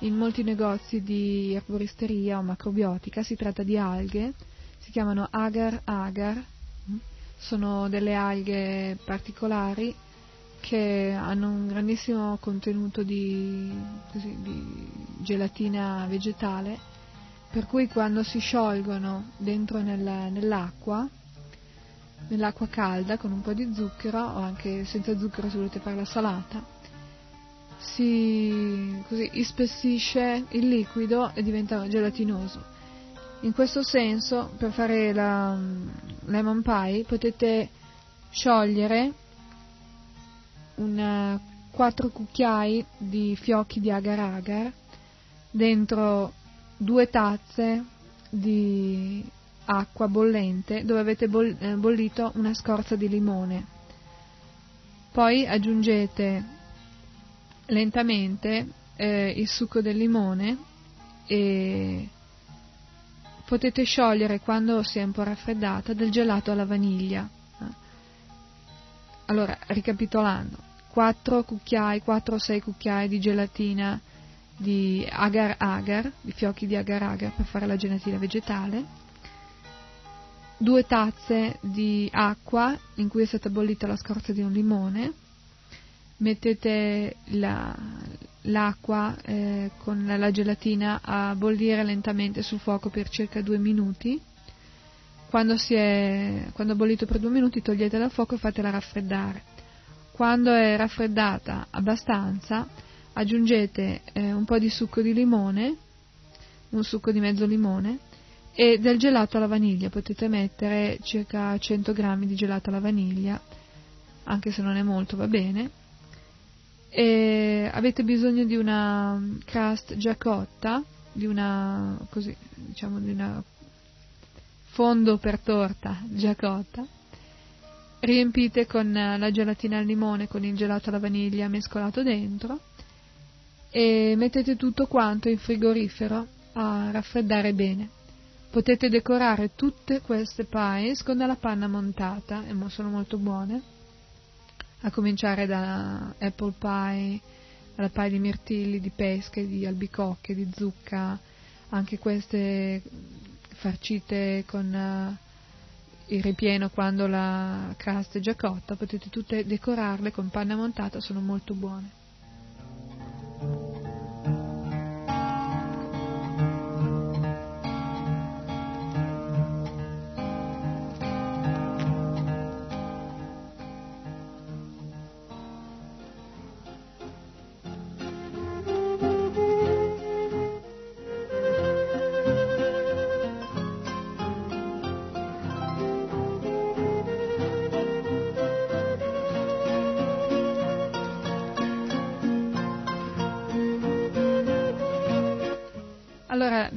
in molti negozi di erboristeria o macrobiotica si tratta di alghe, si chiamano agar-agar, sono delle alghe particolari che hanno un grandissimo contenuto di, così, di gelatina vegetale, per cui quando si sciolgono dentro nel, nell'acqua, nell'acqua calda con un po' di zucchero o anche senza zucchero se volete farla salata, si così, ispessisce il liquido e diventa gelatinoso. In questo senso, per fare la um, lemon pie potete sciogliere una, 4 cucchiai di fiocchi di agar-agar dentro due tazze di acqua bollente dove avete eh, bollito una scorza di limone. Poi aggiungete lentamente eh, il succo del limone e potete sciogliere quando si è un po' raffreddata del gelato alla vaniglia. Allora, ricapitolando, 4 cucchiai, 4 o 6 cucchiai di gelatina di agar agar, di fiocchi di agar agar per fare la gelatina vegetale, 2 tazze di acqua in cui è stata bollita la scorza di un limone, mettete la, l'acqua eh, con la gelatina a bollire lentamente sul fuoco per circa due minuti. Quando, è, quando ha bollito per due minuti togliete dal fuoco e fatela raffreddare. Quando è raffreddata abbastanza aggiungete eh, un po' di succo di limone, un succo di mezzo limone e del gelato alla vaniglia. Potete mettere circa 100 grammi di gelato alla vaniglia, anche se non è molto va bene e avete bisogno di una crust già cotta, di una, così, diciamo, di una fondo per torta già cotta, riempite con la gelatina al limone, con il gelato alla vaniglia mescolato dentro. E mettete tutto quanto in frigorifero a raffreddare bene. Potete decorare tutte queste pies con della panna montata sono molto buone a cominciare da apple pie, alla pie di mirtilli, di pesche, di albicocche, di zucca, anche queste farcite con uh, il ripieno quando la crust è già cotta, potete tutte decorarle con panna montata, sono molto buone.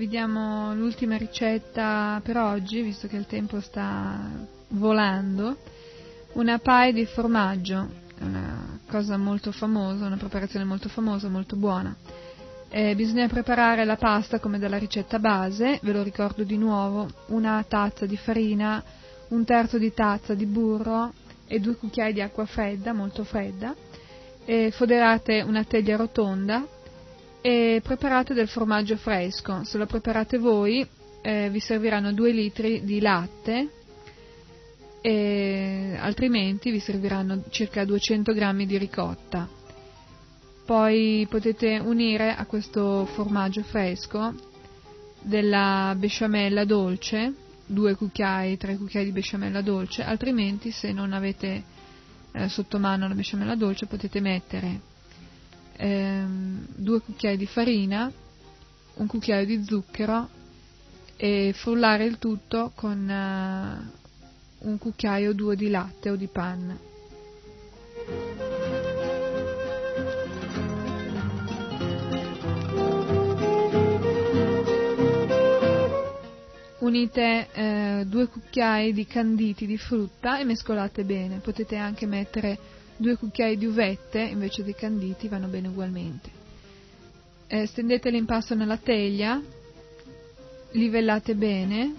Vi l'ultima ricetta per oggi, visto che il tempo sta volando. Una pie di formaggio, una cosa molto famosa, una preparazione molto famosa, molto buona. Eh, bisogna preparare la pasta come dalla ricetta base, ve lo ricordo di nuovo, una tazza di farina, un terzo di tazza di burro e due cucchiai di acqua fredda, molto fredda. E foderate una teglia rotonda e preparate del formaggio fresco. Se lo preparate voi eh, vi serviranno 2 litri di latte e altrimenti vi serviranno circa 200 grammi di ricotta. Poi potete unire a questo formaggio fresco della besciamella dolce, 2 cucchiai, 3 cucchiai di besciamella dolce, altrimenti se non avete eh, sotto mano la besciamella dolce potete mettere ehm, due cucchiai di farina, un cucchiaio di zucchero e frullare il tutto con uh, un cucchiaio o due di latte o di panna. Unite eh, due cucchiai di canditi di frutta e mescolate bene. Potete anche mettere due cucchiai di uvette invece dei canditi vanno bene ugualmente. Eh, stendete l'impasto nella teglia, livellate bene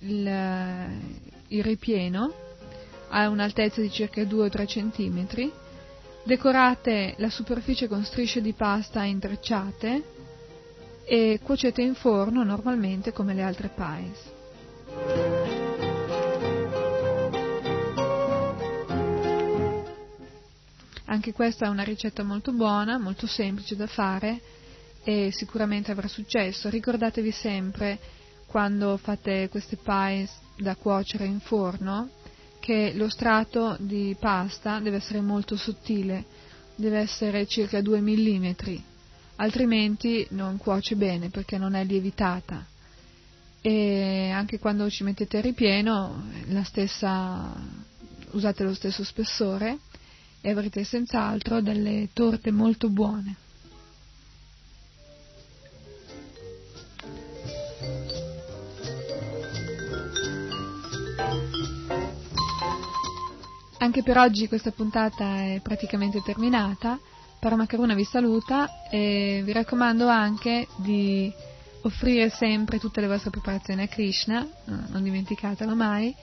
il, il ripieno a un'altezza di circa 2 o 3 cm, decorate la superficie con strisce di pasta intrecciate e cuocete in forno normalmente come le altre pies. Anche questa è una ricetta molto buona, molto semplice da fare e sicuramente avrà successo. Ricordatevi sempre quando fate queste pies da cuocere in forno che lo strato di pasta deve essere molto sottile, deve essere circa 2 mm, altrimenti non cuoce bene perché non è lievitata. E anche quando ci mettete il ripieno, stessa, usate lo stesso spessore e avrete senz'altro delle torte molto buone. Anche per oggi questa puntata è praticamente terminata. Paramacaruna vi saluta e vi raccomando anche di offrire sempre tutte le vostre preparazioni a Krishna, non dimenticatelo mai,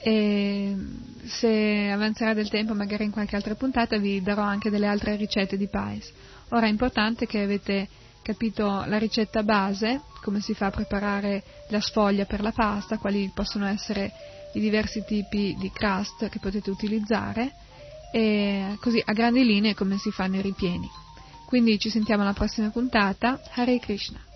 e se avanzerà del tempo, magari in qualche altra puntata, vi darò anche delle altre ricette di pies. Ora è importante che avete capito la ricetta base, come si fa a preparare la sfoglia per la pasta, quali possono essere i diversi tipi di crust che potete utilizzare e così a grandi linee come si fanno i ripieni. Quindi ci sentiamo alla prossima puntata. Hare Krishna.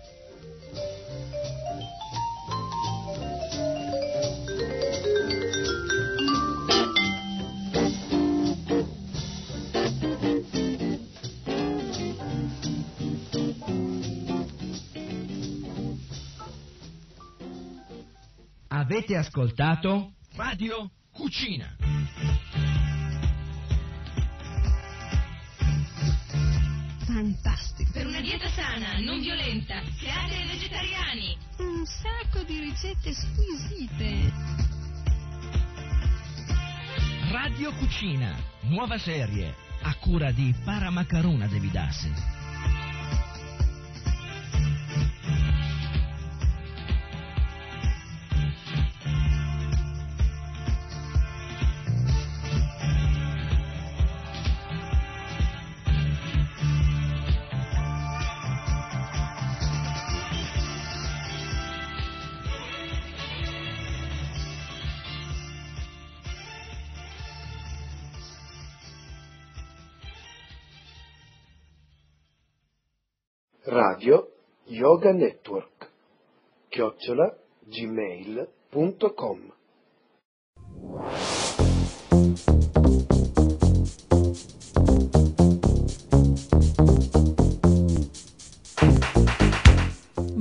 Avete ascoltato Radio Cucina. Fantastico. Per una dieta sana, non violenta, create ai vegetariani. Un sacco di ricette squisite. Radio Cucina, nuova serie, a cura di Paramacaruna Devidase. Yoga Network chiocciola gmail.com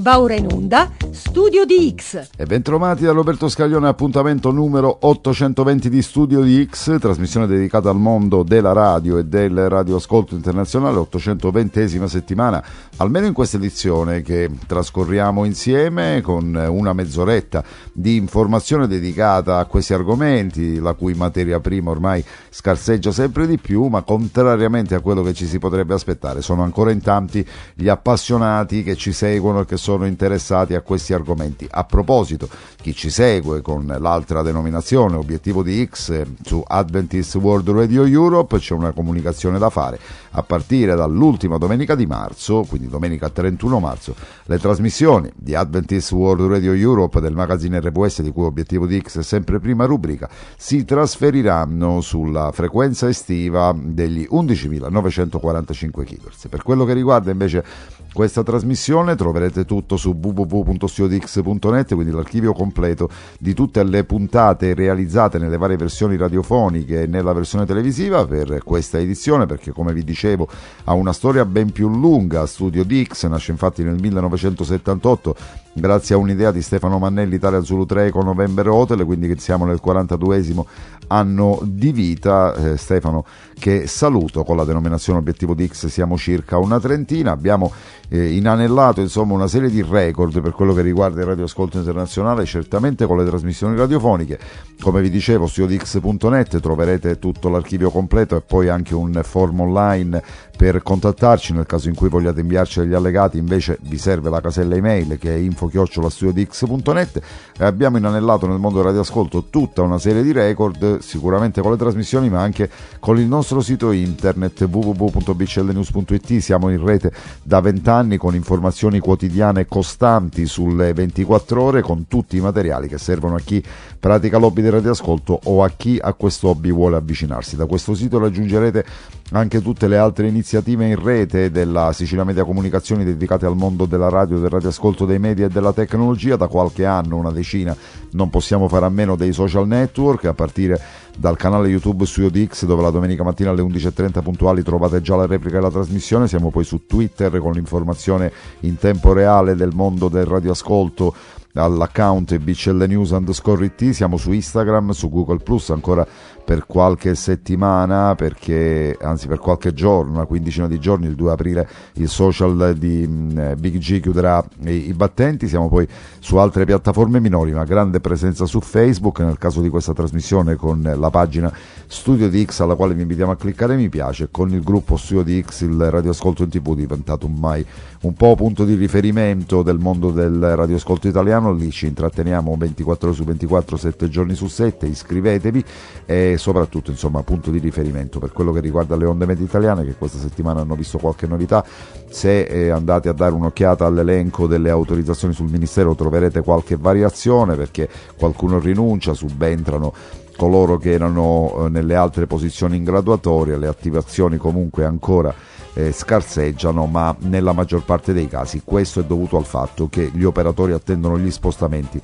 Va ora in onda Studio di X. E bentrovati da Roberto Scaglione, appuntamento numero 820 di Studio di X, trasmissione dedicata al mondo della radio e del radioascolto internazionale, 820esima settimana, almeno in questa edizione che trascorriamo insieme con una mezz'oretta di informazione dedicata a questi argomenti, la cui materia prima ormai scarseggia sempre di più, ma contrariamente a quello che ci si potrebbe aspettare, sono ancora in tanti gli appassionati che ci seguono e che sono interessati a questi argomenti. A proposito, chi ci segue con l'altra denominazione, obiettivo di X, su Adventist World Radio Europe, c'è una comunicazione da fare. A partire dall'ultima domenica di marzo, quindi domenica 31 marzo, le trasmissioni di Adventist World Radio Europe del magazine RWS, di cui obiettivo di X è sempre prima rubrica, si trasferiranno sulla frequenza estiva degli 11.945 kHz. Per quello che riguarda invece questa trasmissione troverete tutto su www.studiodix.net, quindi l'archivio completo di tutte le puntate realizzate nelle varie versioni radiofoniche e nella versione televisiva per questa edizione, perché come vi dicevo ha una storia ben più lunga. Studio Dix nasce infatti nel 1978 grazie a un'idea di Stefano Mannelli, Italia Zulu 3 con November Hotel, quindi siamo nel 42esimo anno di vita. Eh, Stefano che saluto con la denominazione Obiettivo Dix, siamo circa una trentina, abbiamo eh, inanellato insomma una serie di record per quello che riguarda il radioascolto internazionale, certamente con le trasmissioni radiofoniche, come vi dicevo su odix.net troverete tutto l'archivio completo e poi anche un form online per contattarci. Nel caso in cui vogliate inviarci degli allegati, invece vi serve la casella email che è info-studiodix.net e abbiamo inanellato nel mondo del radioascolto tutta una serie di record, sicuramente con le trasmissioni ma anche con il nostro sito internet www.bclnews.it, siamo in rete da vent'anni con informazioni quotidiane costanti sulle 24 ore con tutti i materiali che servono a chi pratica l'hobby del radioascolto o a chi a questo hobby vuole avvicinarsi. Da questo sito raggiungerete anche tutte le altre iniziative in rete della Sicilia Media Comunicazioni dedicate al mondo della radio, del radioascolto dei media e della tecnologia. Da qualche anno, una decina, non possiamo fare a meno dei social network, a partire dal canale YouTube Studio DX dove la domenica mattina alle 11.30 puntuali trovate già la replica della trasmissione, siamo poi su Twitter con l'informazione in tempo reale del mondo del radioascolto all'account BCL News underscore IT, siamo su Instagram, su Google Plus ancora per qualche settimana, perché, anzi per qualche giorno, una quindicina di giorni, il 2 aprile il social di mm, Big G chiuderà i, i, battenti, siamo poi su altre piattaforme minori, una grande presenza su Facebook, nel caso di questa trasmissione con la pagina Studio di X alla quale vi invitiamo a cliccare mi piace, con il gruppo Studio di X il radioascolto in tv diventato ormai un po' punto di riferimento del mondo del radioascolto italiano, lì ci intratteniamo 24 ore su 24, 7 giorni su 7, iscrivetevi e soprattutto insomma punto di riferimento per quello che riguarda le onde medie italiane che questa settimana hanno visto qualche novità, se eh, andate a dare un'occhiata all'elenco delle autorizzazioni sul Ministero troverete qualche variazione perché qualcuno rinuncia, subentrano coloro che erano eh, nelle altre posizioni in graduatoria, le attivazioni comunque ancora eh, scarseggiano, ma nella maggior parte dei casi questo è dovuto al fatto che gli operatori attendono gli spostamenti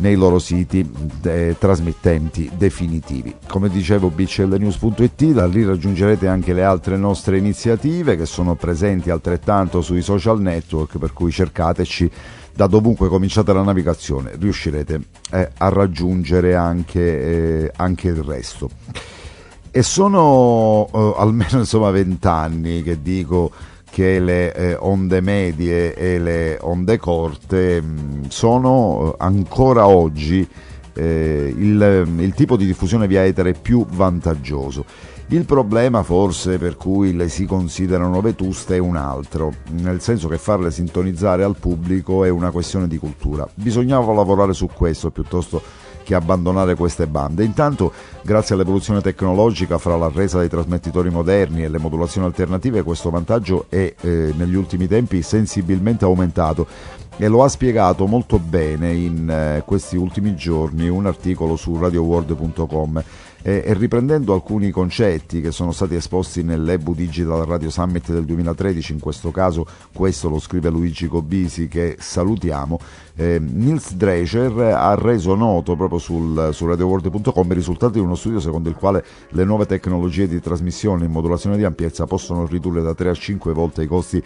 nei loro siti eh, trasmittenti definitivi. Come dicevo bclnews.it, da lì raggiungerete anche le altre nostre iniziative che sono presenti altrettanto sui social network, per cui cercateci da dovunque cominciate la navigazione, riuscirete eh, a raggiungere anche, eh, anche il resto. E sono eh, almeno insomma vent'anni che dico che le eh, onde medie e le onde corte mh, mm, sono eh, ancora oggi eh, il, il, tipo di diffusione via etere più vantaggioso. Il problema forse per cui le si considerano vetuste è un altro, nel senso che farle sintonizzare al pubblico è una questione di cultura. Bisognava lavorare su questo piuttosto che abbandonare queste bande. Intanto, grazie all'evoluzione tecnologica fra la resa dei trasmettitori moderni e le modulazioni alternative, questo vantaggio è eh, negli ultimi tempi sensibilmente aumentato e lo ha spiegato molto bene in eh, questi ultimi giorni un articolo su radioworld.com e, riprendendo alcuni concetti che sono stati esposti nell'EBU Digital Radio Summit del 2013, in questo caso questo lo scrive Luigi Cobisi che salutiamo, eh, Nils Drescher ha reso noto proprio sul, su radioworld.com i risultati di uno studio secondo il quale le nuove tecnologie di trasmissione in modulazione di ampiezza possono ridurre da 3 a 5 volte i costi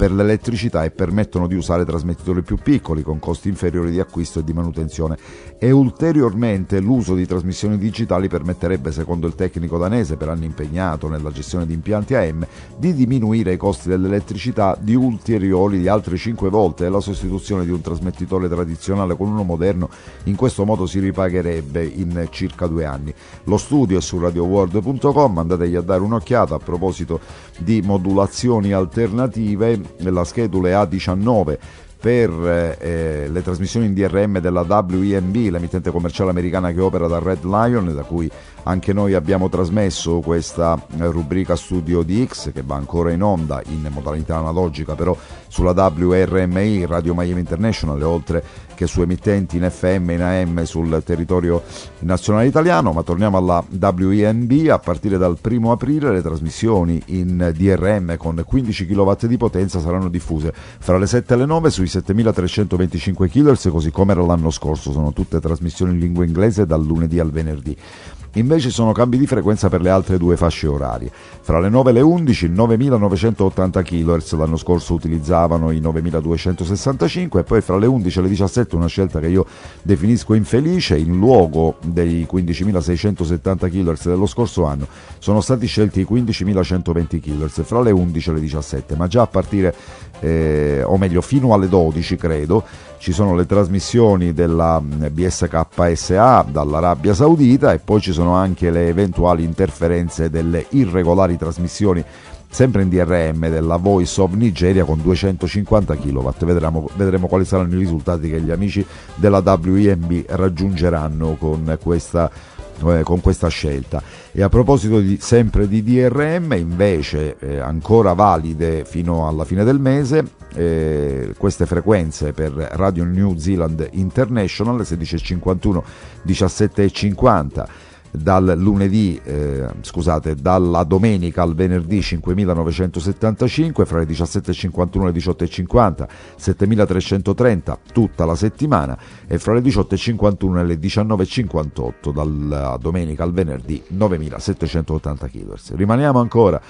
per l'elettricità e permettono di usare trasmettitori più piccoli con costi inferiori di acquisto e di manutenzione. E ulteriormente l'uso di trasmissioni digitali permetterebbe, secondo il tecnico danese per anni impegnato nella gestione di impianti AM, di diminuire i costi dell'elettricità di ulteriori di altre 5 volte. E la sostituzione di un trasmettitore tradizionale con uno moderno in questo modo si ripagherebbe in circa due anni. Lo studio è su radioworld.com, andategli a dare un'occhiata a proposito di modulazioni alternative, la schedula è A19 per eh, le trasmissioni in DRM della WEMB, l'emittente commerciale americana che opera da Red Lion, da cui anche noi abbiamo trasmesso questa rubrica Studio DX che va ancora in onda in modalità analogica però sulla WRMI, Radio Miami International, oltre che su emittenti in FM e in AM sul territorio nazionale italiano, ma torniamo alla WINB, a partire dal 1 aprile le trasmissioni in DRM con 15 kW di potenza saranno diffuse. Fra le 7 e le 9 sui 7325 kHz, così come era l'anno scorso, sono tutte trasmissioni in lingua inglese dal lunedì al venerdì. Invece sono cambi di frequenza per le altre due fasce orarie. Fra le 9 e le 11 9980 kHz, l'anno scorso utilizzavano i 9265 e poi fra le 11 e le 17 una scelta che io definisco infelice, in luogo dei 15670 kHz dello scorso anno sono stati scelti i 15120 kHz fra le 11 e le 17, ma già a partire, eh, o meglio fino alle 12 credo, ci sono le trasmissioni della BSKSA dall'Arabia Saudita e poi ci sono anche le eventuali interferenze delle irregolari trasmissioni sempre in DRM della Voice of Nigeria con 250 kW. Vedremo, vedremo, quali saranno i risultati che gli amici della WIMB raggiungeranno con questa eh, con questa scelta. E a proposito di, sempre di DRM, invece eh, ancora valide fino alla fine del mese, eh, queste frequenze per Radio New Zealand International 16.51, 17.50 dal lunedì, eh, scusate, dalla domenica al venerdì 5.975, fra le 17.51 e le 18.50 7.330 tutta la settimana e fra le 18.51 e le 19.58 dalla domenica al venerdì 9.780 kHz. Rimaniamo ancora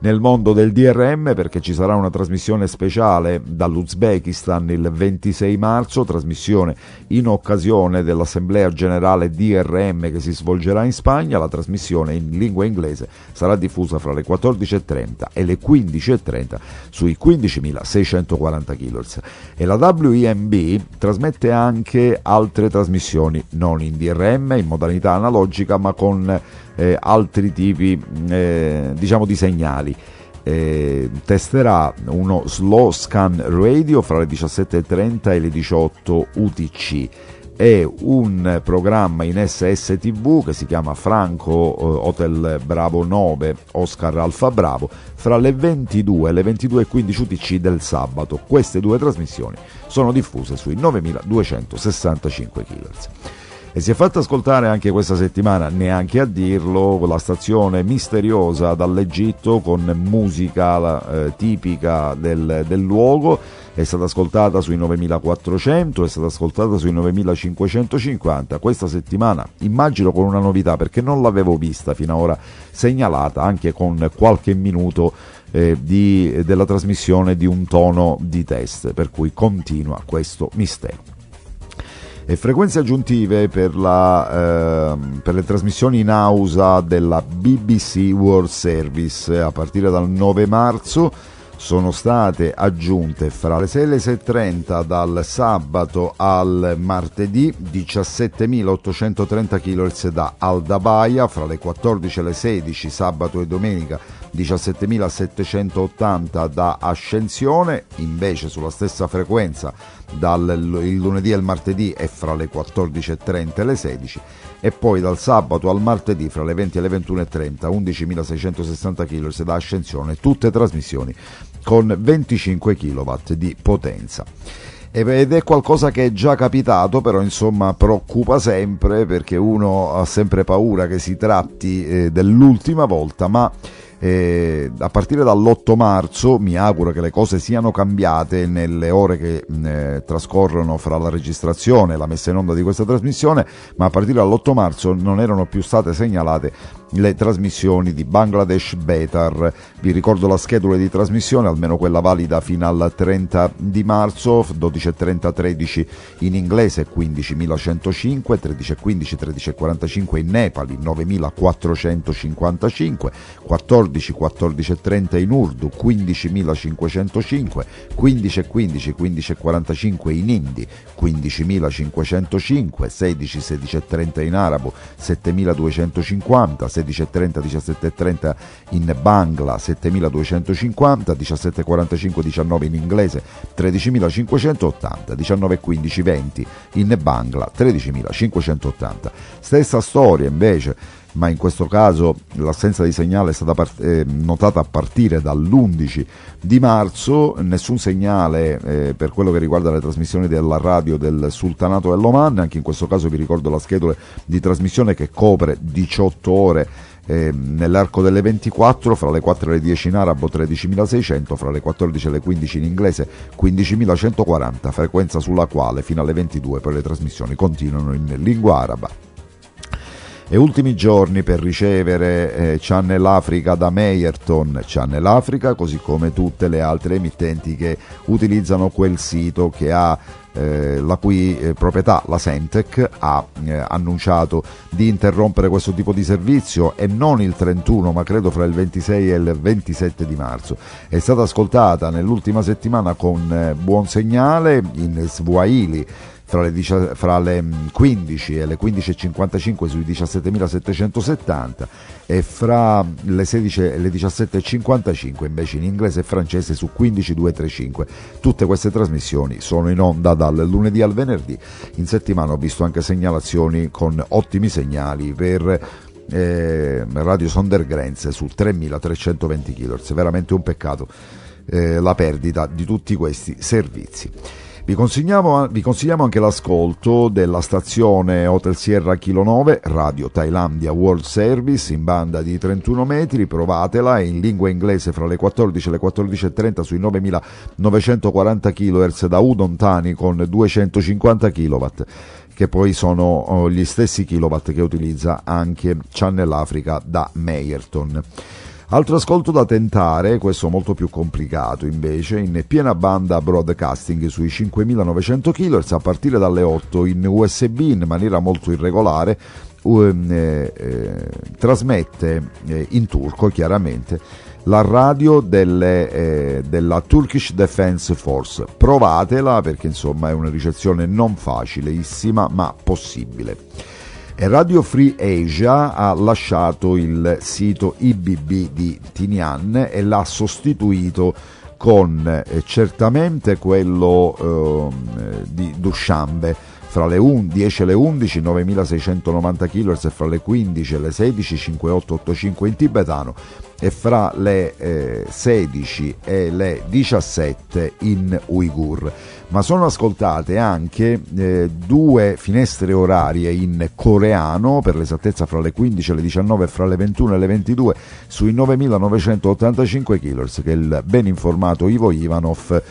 nel mondo del DRM perché ci sarà una trasmissione speciale dall'Uzbekistan il 26 marzo, trasmissione in occasione dell'Assemblea Generale DRM che si svolgerà in Spagna. La trasmissione in lingua inglese sarà diffusa fra le 14.30 e le 15.30 sui 15.640 kHz. E la WIMB trasmette anche altre trasmissioni non in DRM, in modalità analogica, ma con eh, altri tipi eh, diciamo di segnali. Eh, testerà uno slow scan radio fra le 17.30 e le 18 UTC è un programma in SSTV che si chiama Franco eh, Hotel Bravo 9 Oscar Alfa Bravo fra le 22 e le 22.15 UTC del sabato. Queste due trasmissioni sono diffuse sui 9265 kHz. E si è fatta ascoltare anche questa settimana, neanche a dirlo, la stazione misteriosa dall'Egitto con musica eh, tipica del, del luogo è stata ascoltata sui 9400, è stata ascoltata sui 9550. Questa settimana immagino con una novità perché non l'avevo vista fino ad ora segnalata anche con qualche minuto eh, di, della trasmissione di un tono di test, per cui continua questo mistero e frequenze aggiuntive per, la, eh, per, le trasmissioni in ausa della BBC World Service. A partire dal 9 marzo sono state aggiunte fra le 6 e le 6.30 dal sabato al martedì 17.830 kHz da Aldabaia, fra le 14 e le 16 sabato e domenica 17.780 da Ascensione, invece sulla stessa frequenza dal il lunedì al martedì è fra le 14.30 e le 16 e poi dal sabato al martedì fra le 20 e le 21.30 11.660 kHz da Ascensione, tutte trasmissioni con 25 kW di potenza. Ed è qualcosa che è già capitato, però insomma preoccupa sempre perché uno ha sempre paura che si tratti eh, dell'ultima volta, ma E a partire dall'8 marzo mi auguro che le cose siano cambiate nelle ore che eh, trascorrono fra la registrazione e la messa in onda di questa trasmissione, ma a partire dall'8 marzo non erano più state segnalate le trasmissioni di Bangladesh Betar. Vi ricordo la schedula di trasmissione, almeno quella valida fino al 30 di marzo, 12.30 13 in inglese, 15.105, 13.15 13.45 in Nepali, 9.455, 14 14.30 in Urdu, 15.505, 15.15 15.45 in Hindi, 15.505, 16 16.30 in arabo, 7.250, 16.30 17.30 in Bangla 7250 17.45 19 in inglese 13.580 19.15 20 in Bangla 13.580 stessa storia invece ma in questo caso l'assenza di segnale è stata part- eh, notata a partire dall'11 di marzo, nessun segnale eh, per quello che riguarda le trasmissioni della radio del Sultanato dell'Oman, anche in questo caso vi ricordo la schedula di trasmissione che copre 18 ore eh, nell'arco delle 24, fra le 4 e le 10 in arabo 13.600, fra le 14 e le 15 in inglese 15.140, frequenza sulla quale fino alle 22 poi le trasmissioni continuano in lingua araba e ultimi giorni per ricevere eh, Channel Africa da Meyerton Channel Africa, così come tutte le altre emittenti che utilizzano quel sito che ha eh, la cui eh, proprietà, la Semtec, ha eh, annunciato di interrompere questo tipo di servizio e non il 31 ma credo fra il 26 e il 27 di marzo. È stata ascoltata nell'ultima settimana con eh, buon segnale in Swahili fra le, fra le 15 mm, e le 15.55 sui 17.770 e fra le 16 e le 17.55 invece in inglese e francese su 15.235. Tutte queste trasmissioni sono in onda dal lunedì al venerdì. In settimana ho visto anche segnalazioni con ottimi segnali per eh, Radio Sondergrenze su 3320 kHz. Veramente un peccato eh, la perdita di tutti questi servizi. Vi consigliamo, vi consigliamo, anche l'ascolto della stazione Hotel Sierra Kilo 9, Radio Thailandia World Service in banda di 31 metri, provatela, in lingua inglese fra le 14 e le 14.30 sui 9940 kHz da Udon Tani con 250 kW che poi sono oh, gli stessi kilowatt che utilizza anche Channel Africa da Meyerton. Altro ascolto da tentare, questo molto più complicato invece, in piena banda broadcasting sui 5900 kHz a partire dalle 8 in USB in maniera molto irregolare, eh, eh, trasmette eh, in turco chiaramente la radio delle, eh, della Turkish Defense Force. Provatela perché insomma è una ricezione non facilissima ma possibile. Radio Free Asia ha lasciato il sito IBB di Tinian e l'ha sostituito con eh, certamente quello eh, di Dushanbe. Fra le 10 e le 11 9690 kHz fra le 15 e le 16 5885 in tibetano e fra le eh, 16 e le 17 in uigur ma sono ascoltate anche eh, due finestre orarie in coreano, per l'esattezza fra le 15 e le 19 e fra le 21 e le 22, sui 9985 kHz che il ben informato Ivo Ivanov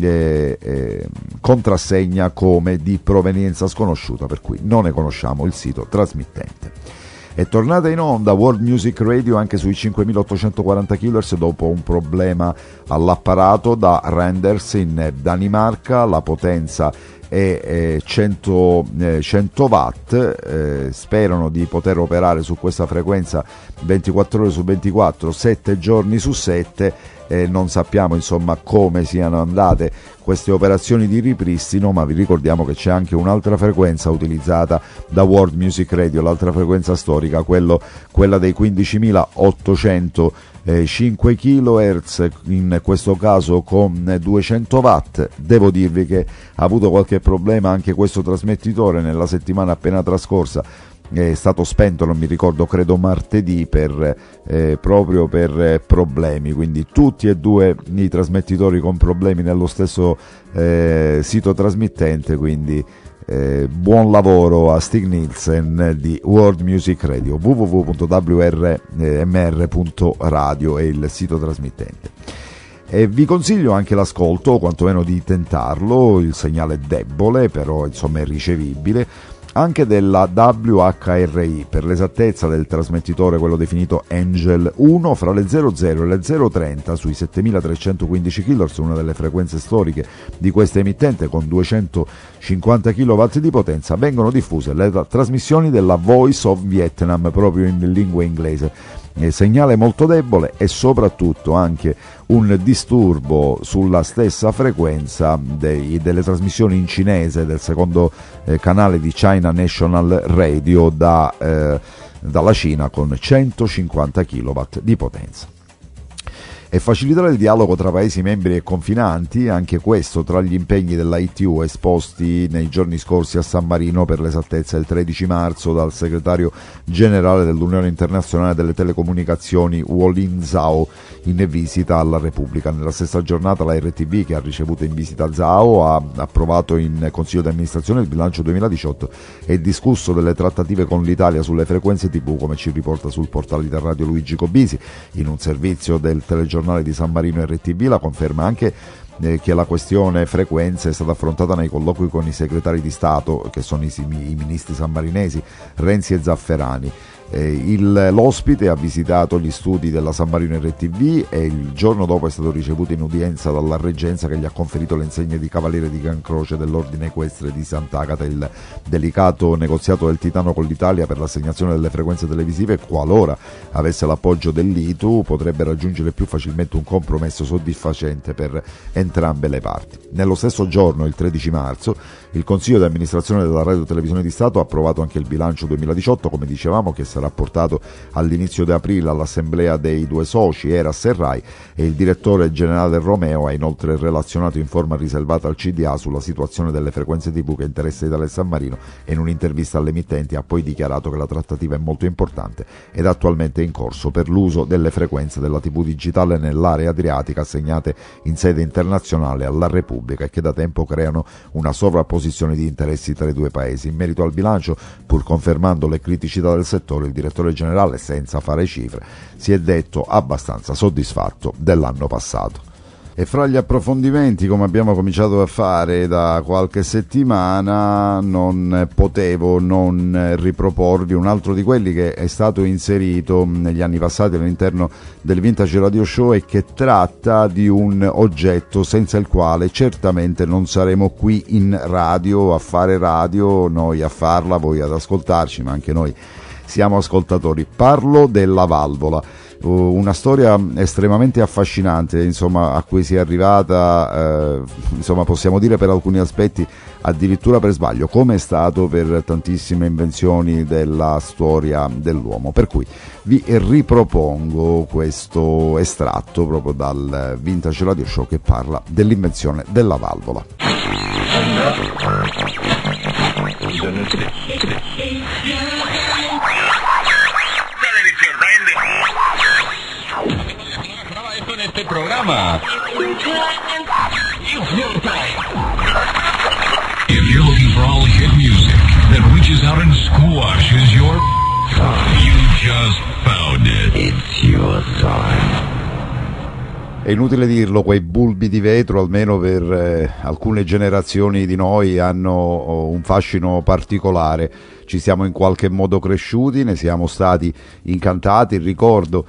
eh, eh, contrassegna come di provenienza sconosciuta, per cui non ne conosciamo il sito trasmittente. È tornata in onda World Music Radio anche sui 5840 kHz dopo un problema all'apparato da Renders in Danimarca, la potenza è 100, 100 watt, eh, sperano di poter operare su questa frequenza 24 ore su 24, 7 giorni su 7 eh, non sappiamo insomma come siano andate queste operazioni di ripristino, ma vi ricordiamo che c'è anche un'altra frequenza utilizzata da World Music Radio, l'altra frequenza storica, quello, quella dei 15.805 kHz, in questo caso con 200 watt. Devo dirvi che ha avuto qualche problema anche questo trasmettitore nella settimana appena trascorsa è stato spento, non mi ricordo, credo martedì per, eh, proprio per eh, problemi, quindi tutti e due i trasmettitori con problemi nello stesso eh, sito trasmittente, quindi Eh, buon lavoro a Stig Nielsen di World Music Radio www.wrmr.radio è il sito trasmittente. E vi consiglio anche l'ascolto o quantomeno di tentarlo il segnale è debole però insomma è ricevibile anche della WHRI, per l'esattezza del trasmettitore quello definito Angel 1, fra le 00 e le 030 sui 7315 kHz, una delle frequenze storiche di questa emittente con 250 kW di potenza, vengono diffuse le trasmissioni della Voice of Vietnam proprio in lingua inglese segnale molto debole e soprattutto anche un disturbo sulla stessa frequenza dei, delle trasmissioni in cinese del secondo eh, canale di China National Radio da, eh, dalla Cina con 150 kW di potenza e facilitare il dialogo tra Paesi membri e confinanti, anche questo tra gli impegni dell'ITU esposti nei giorni scorsi a San Marino per l'esattezza il 13 marzo dal segretario generale dell'Unione Internazionale delle Telecomunicazioni Wolin Zhao in visita alla Repubblica. Nella stessa giornata la RTV che ha ricevuto in visita Zhao ha approvato in Consiglio di amministrazione il bilancio 2018 e discusso delle trattative con l'Italia sulle frequenze TV come ci riporta sul portale di radio Luigi Cobisi in un servizio del telegiornale giornale di San Marino RTV la conferma anche eh, che la questione frequenze è stata affrontata nei colloqui con i segretari di Stato, che sono i, i ministri sammarinesi Renzi e Zafferani. Eh, il, l'ospite ha visitato gli studi della San Marino RTV e il giorno dopo è stato ricevuto in udienza dalla reggenza che gli ha conferito le insegne di cavaliere di Gran Croce dell'Ordine Equestre di Sant'Agata. Il delicato negoziato del Titano con l'Italia per l'assegnazione delle frequenze televisive, qualora avesse l'appoggio dell'ITU, potrebbe raggiungere più facilmente un compromesso soddisfacente per entrambe le parti. Nello stesso giorno, il 13 marzo, il Consiglio di amministrazione della Radio Televisione di Stato ha approvato anche il bilancio 2018, come dicevamo, che sarà portato all'inizio di aprile all'assemblea dei due soci, Eras e Rai, e il direttore generale Romeo ha inoltre relazionato in forma riservata al CDA sulla situazione delle frequenze TV che interessa Italia e San Marino. E in un'intervista alle emittenti ha poi dichiarato che la trattativa è molto importante ed attualmente in corso per l'uso delle frequenze della TV digitale nell'area adriatica assegnate in sede internazionale alla Repubblica e che da tempo creano una sovrapposizione di interessi tra i due paesi. In merito al bilancio, pur confermando le criticità del settore, il direttore generale, senza fare cifre, si è detto abbastanza soddisfatto dell'anno passato. E fra gli approfondimenti, come abbiamo cominciato a fare da qualche settimana, non potevo non riproporvi un altro di quelli che è stato inserito negli anni passati all'interno del Vintage Radio Show e che tratta di un oggetto senza il quale certamente non saremo qui in radio a fare radio, noi a farla, voi ad ascoltarci, ma anche noi siamo ascoltatori. Parlo della valvola, una storia estremamente affascinante, insomma, a cui si è arrivata, eh, insomma, possiamo dire per alcuni aspetti addirittura per sbaglio, come è stato per tantissime invenzioni della storia dell'uomo. Per cui vi ripropongo questo estratto proprio dal Vintage Radio Show che parla dell'invenzione della valvola. Programa. If you're looking for all hit music that reaches out and squashes your you just found it. It's your time. È inutile dirlo, quei bulbi di vetro, almeno per eh, alcune generazioni di noi, hanno oh, un fascino particolare. Ci siamo in qualche modo cresciuti, ne siamo stati incantati. Ricordo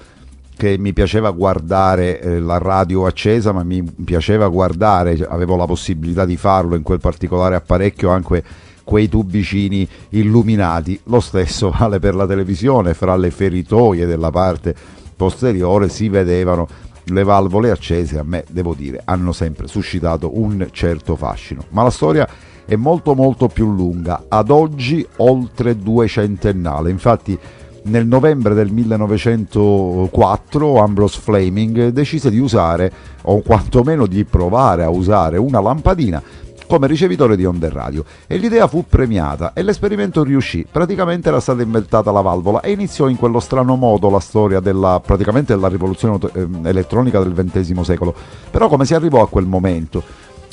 che mi piaceva guardare eh, la radio accesa, ma mi piaceva guardare, avevo la possibilità di farlo in quel particolare apparecchio anche quei tubicini illuminati. Lo stesso vale per la televisione, fra le feritoie della parte posteriore si vedevano le valvole accese, a me devo dire, hanno sempre suscitato un certo fascino. Ma la storia è molto molto più lunga, ad oggi oltre duecentennale. Infatti nel novembre del 1904 Ambrose Fleming decise di usare, o quantomeno di provare a usare, una lampadina come ricevitore di onde radio e l'idea fu premiata e l'esperimento riuscì. Praticamente era stata inventata la valvola e iniziò in quello strano modo la storia della, della rivoluzione ehm, elettronica del XX secolo. Però come si arrivò a quel momento?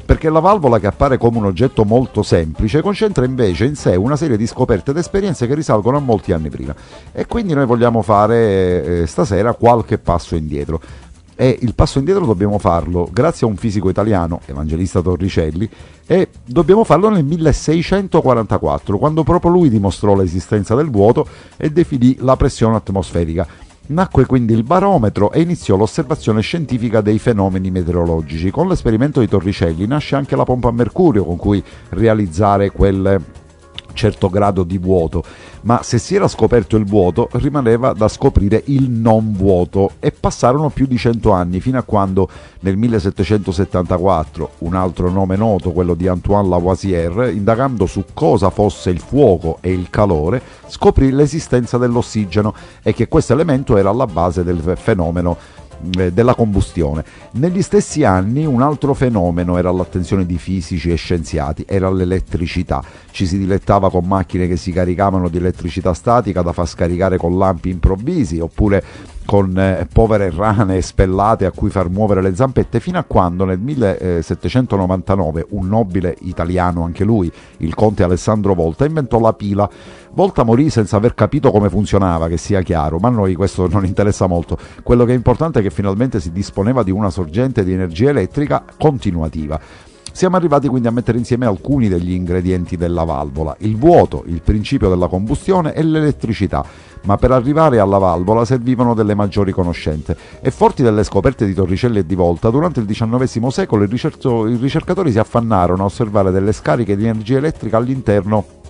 Perché la valvola che appare come un oggetto molto semplice concentra invece in sé una serie di scoperte ed esperienze che risalgono a molti anni prima e quindi noi vogliamo fare eh, stasera qualche passo indietro e il passo indietro dobbiamo farlo grazie a un fisico italiano, Evangelista Torricelli, e dobbiamo farlo nel 1644, quando proprio lui dimostrò l'esistenza del vuoto e definì la pressione atmosferica. Nacque quindi il barometro e iniziò l'osservazione scientifica dei fenomeni meteorologici. Con l'esperimento di Torricelli nasce anche la pompa a mercurio con cui realizzare quel certo grado di vuoto, ma se si era scoperto il vuoto rimaneva da scoprire il non vuoto e passarono più di cento anni fino a quando nel 1774 un altro nome noto, quello di Antoine Lavoisier, indagando su cosa fosse il fuoco e il calore, scoprì l'esistenza dell'ossigeno e che questo elemento era alla base del fenomeno della combustione. Negli stessi anni un altro fenomeno era all'attenzione di fisici e scienziati, era l'elettricità. Ci si dilettava con macchine che si caricavano di elettricità statica da far scaricare con lampi improvvisi oppure con eh, povere rane spellate a cui far muovere le zampette fino a quando nel 1799 un nobile italiano, anche lui, il conte Alessandro Volta, inventò la pila. Volta morì senza aver capito come funzionava, che sia chiaro, ma a noi questo non interessa molto. Quello che è importante è che finalmente si disponeva di una sorgente di energia elettrica continuativa. Siamo arrivati quindi a mettere insieme alcuni degli ingredienti della valvola, il vuoto, il principio della combustione e l'elettricità ma per arrivare alla valvola servivano delle maggiori conoscenze e forti delle scoperte di Torricelli e di Volta, durante il XIX secolo i, ricercatori si affannarono a osservare delle scariche di energia elettrica all'interno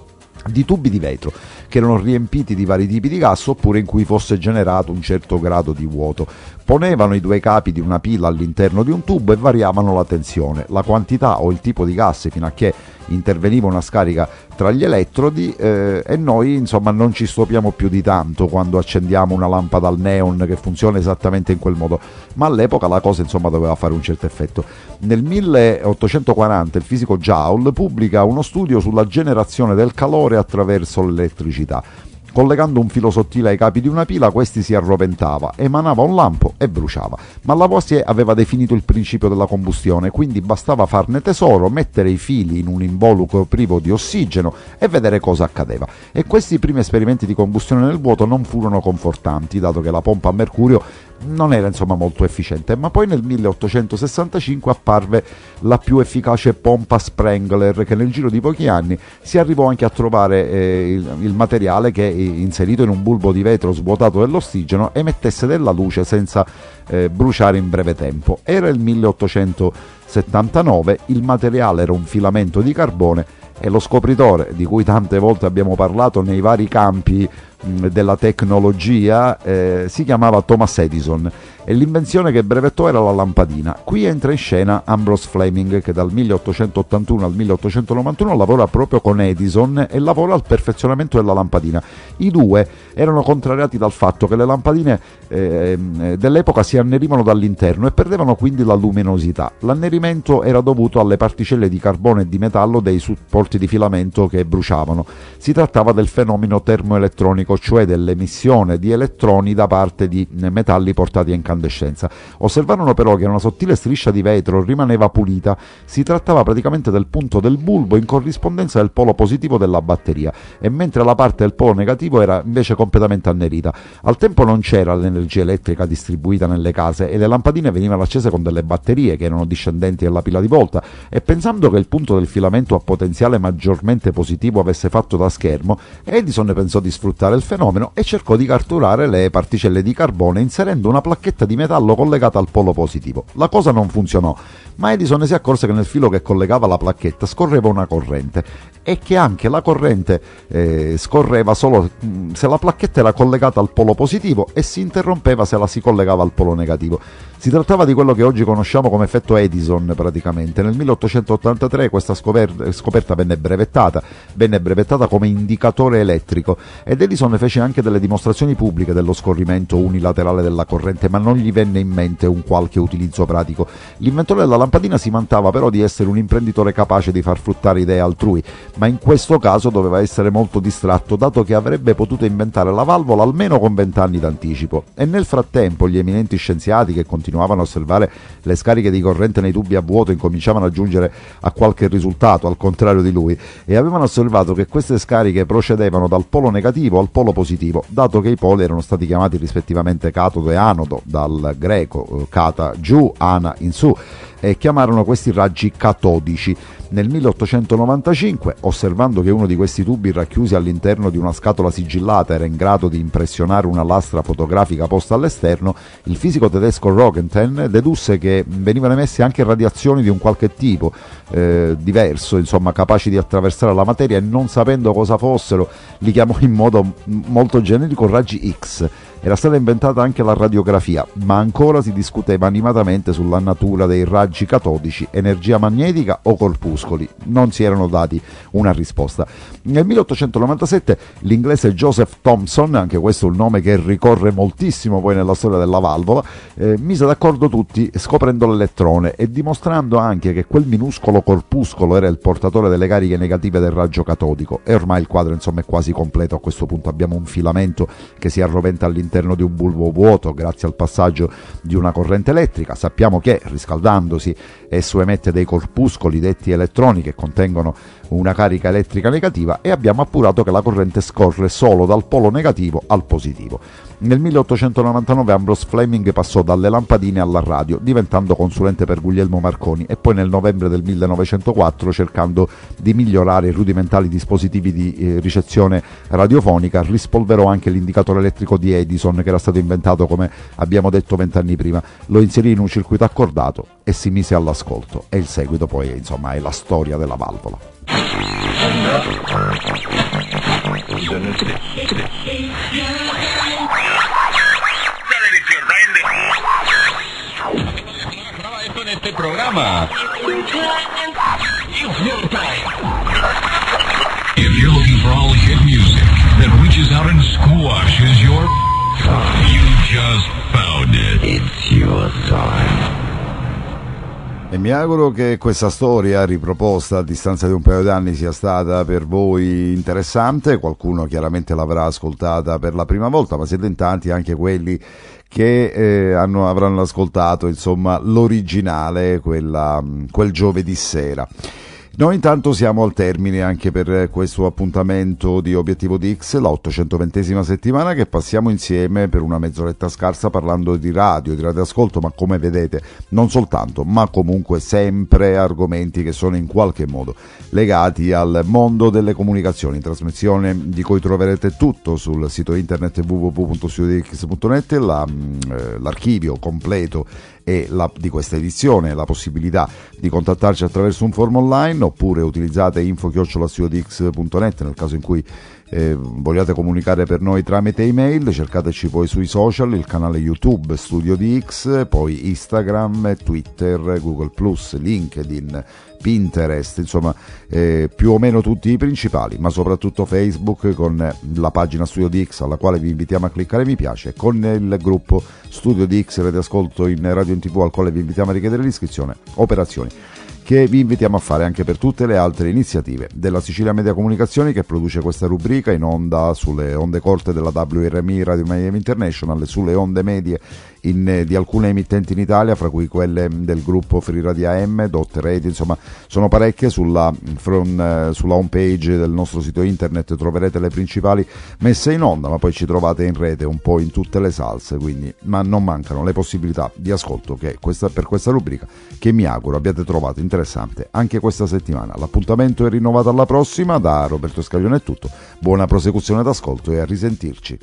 di tubi di vetro che erano riempiti di vari tipi di gas oppure in cui fosse generato un certo grado di vuoto. Ponevano i due capi di una pila all'interno di un tubo e variavano la tensione, la quantità o il tipo di gas fino a che interveniva una scarica tra gli elettrodi eh, e noi insomma non ci stupiamo più di tanto quando accendiamo una lampada al neon che funziona esattamente in quel modo, ma all'epoca la cosa insomma doveva fare un certo effetto. Nel 1840 il fisico Joule pubblica uno studio sulla generazione del calore attraverso l'elettricità Collegando un filo sottile ai capi di una pila, questi si arroventava, emanava un lampo e bruciava. Ma Lavoisier aveva definito il principio della combustione, quindi bastava farne tesoro, mettere i fili in un involucro privo di ossigeno e vedere cosa accadeva. E questi primi esperimenti di combustione nel vuoto non furono confortanti, dato che la pompa a mercurio non era insomma molto efficiente, ma poi nel 1865 apparve la più efficace pompa Sprengler che nel giro di pochi anni si arrivò anche a trovare eh, il, il, materiale che inserito in un bulbo di vetro svuotato dell'ossigeno emettesse della luce senza eh, bruciare in breve tempo. Era il 1879, il materiale era un filamento di carbone e lo scopritore di cui tante volte abbiamo parlato nei vari campi della tecnologia eh, si chiamava Thomas Edison e l'invenzione che brevettò era la lampadina. Qui entra in scena Ambrose Fleming che dal 1881 al 1891 lavora proprio con Edison e lavora al perfezionamento della lampadina. I due erano contrariati dal fatto che le lampadine eh, dell'epoca si annerivano dall'interno e perdevano quindi la luminosità. L'annerimento era dovuto alle particelle di carbone e di metallo dei supporti di filamento che bruciavano. Si trattava del fenomeno termoelettronico, cioè dell'emissione di elettroni da parte di metalli portati in incandescenza. Osservarono però che una sottile striscia di vetro rimaneva pulita, si trattava praticamente del punto del bulbo in corrispondenza del polo positivo della batteria, e mentre la parte del polo negativo era invece completamente annerita. Al tempo non c'era l'energia elettrica distribuita nelle case e le lampadine venivano accese con delle batterie che erano discendenti dalla pila di volta e pensando che il punto del filamento a potenziale maggiormente positivo avesse fatto da schermo, Edison pensò di sfruttare il fenomeno e cercò di catturare le particelle di carbone inserendo una placchetta di metallo collegata al polo positivo. La cosa non funzionò, ma Edison si accorse che nel filo che collegava la placchetta scorreva una corrente e che anche la corrente eh, scorreva solo mm, se la placchetta era collegata al polo positivo e si interrompeva se la si collegava al polo negativo. Si trattava di quello che oggi conosciamo come effetto Edison praticamente. Nel 1883 questa scoperta, venne brevettata, venne brevettata come indicatore elettrico ed Edison fece anche delle dimostrazioni pubbliche dello scorrimento unilaterale della corrente, ma non gli venne in mente un qualche utilizzo pratico. L'inventore della lampadina si vantava però di essere un imprenditore capace di far fruttare idee altrui, ma in questo caso doveva essere molto distratto, dato che avrebbe potuto inventare la valvola almeno con vent'anni d'anticipo. E nel frattempo gli eminenti scienziati che continuavano continuavano a osservare le scariche di corrente nei tubi a vuoto incominciavano a giungere a qualche risultato, al contrario di lui, e avevano osservato che queste scariche procedevano dal polo negativo al polo positivo, dato che i poli erano stati chiamati rispettivamente catodo e anodo, dal greco cata giù, ana in su e chiamarono questi raggi catodici. Nel 1895, osservando che uno di questi tubi racchiusi all'interno di una scatola sigillata era in grado di impressionare una lastra fotografica posta all'esterno, il fisico tedesco Roggenstein dedusse che venivano emesse anche radiazioni di un qualche tipo eh, diverso, insomma, capaci di attraversare la materia e non sapendo cosa fossero, li chiamò in modo molto generico raggi X era stata inventata anche la radiografia, ma ancora si discuteva animatamente sulla natura dei raggi catodici, energia magnetica o corpuscoli. Non si erano dati una risposta. Nel 1897 l'inglese Joseph Thomson, anche questo è un nome che ricorre moltissimo poi nella storia della valvola, eh, mise d'accordo tutti scoprendo l'elettrone e dimostrando anche che quel minuscolo corpuscolo era il portatore delle cariche negative del raggio catodico. E ormai il quadro insomma è quasi completo a questo punto. Abbiamo un filamento che si arroventa all'interno all'interno di un bulbo vuoto grazie al passaggio di una corrente elettrica. Sappiamo che riscaldandosi esso emette dei corpuscoli detti elettroni che contengono una carica elettrica negativa e abbiamo appurato che la corrente scorre solo dal polo negativo al positivo. Nel 1899 Ambrose Fleming passò dalle lampadine alla radio, diventando consulente per Guglielmo Marconi e poi nel novembre del 1904, cercando di migliorare i rudimentali dispositivi di eh, ricezione radiofonica, rispolverò anche l'indicatore elettrico di Edison che era stato inventato, come abbiamo detto vent'anni prima, lo inserì in un circuito accordato e si mise all'ascolto. E il seguito poi insomma è la storia della valvola. If you're looking for all hit music that reaches out and squashes your you just found it. It's your time. E mi auguro che questa storia riproposta a distanza di un paio d'anni sia stata per voi interessante, qualcuno chiaramente l'avrà ascoltata per la prima volta, ma siete in tanti anche quelli che eh, hanno, avranno ascoltato insomma, l'originale quella, quel giovedì sera. Noi intanto siamo al termine anche per questo appuntamento di Obiettivo DX, la 820esima settimana che passiamo insieme per una mezz'oretta scarsa parlando di radio, di radioascolto, ma come vedete non soltanto, ma comunque sempre argomenti che sono in qualche modo legati al mondo delle comunicazioni, trasmissione di cui troverete tutto sul sito internet www.studiodx.net, la, eh, l'archivio completo e la, di questa edizione, la possibilità di contattarci attraverso un form online oppure utilizzate info-studiodx.net nel caso in cui eh, vogliate comunicare per noi tramite email, cercateci poi sui social, il canale YouTube Studio DX, poi Instagram, Twitter, Google LinkedIn, Pinterest, insomma eh, più o meno tutti i principali, ma soprattutto Facebook con la pagina Studio DX alla quale vi invitiamo a cliccare mi piace, con il gruppo Studio DX Rete Ascolto in Radio in TV al quale vi invitiamo a richiedere l'iscrizione, operazioni che vi invitiamo a fare anche per tutte le altre iniziative della Sicilia Media Comunicazioni che produce questa rubrica in onda sulle onde corte della WRMI Radio Miami International, sulle onde medie in, eh, di alcune emittenti in Italia, fra cui quelle del gruppo Free Radio AM, Dot Radio, insomma sono parecchie sulla, from, eh, sulla home page del nostro sito internet troverete le principali messe in onda, ma poi ci trovate in rete un po' in tutte le salse, quindi ma non mancano le possibilità di ascolto che questa, per questa rubrica che mi auguro abbiate trovato interessante anche questa settimana. L'appuntamento è rinnovato alla prossima, da Roberto Scaglione è tutto, buona prosecuzione d'ascolto e a risentirci.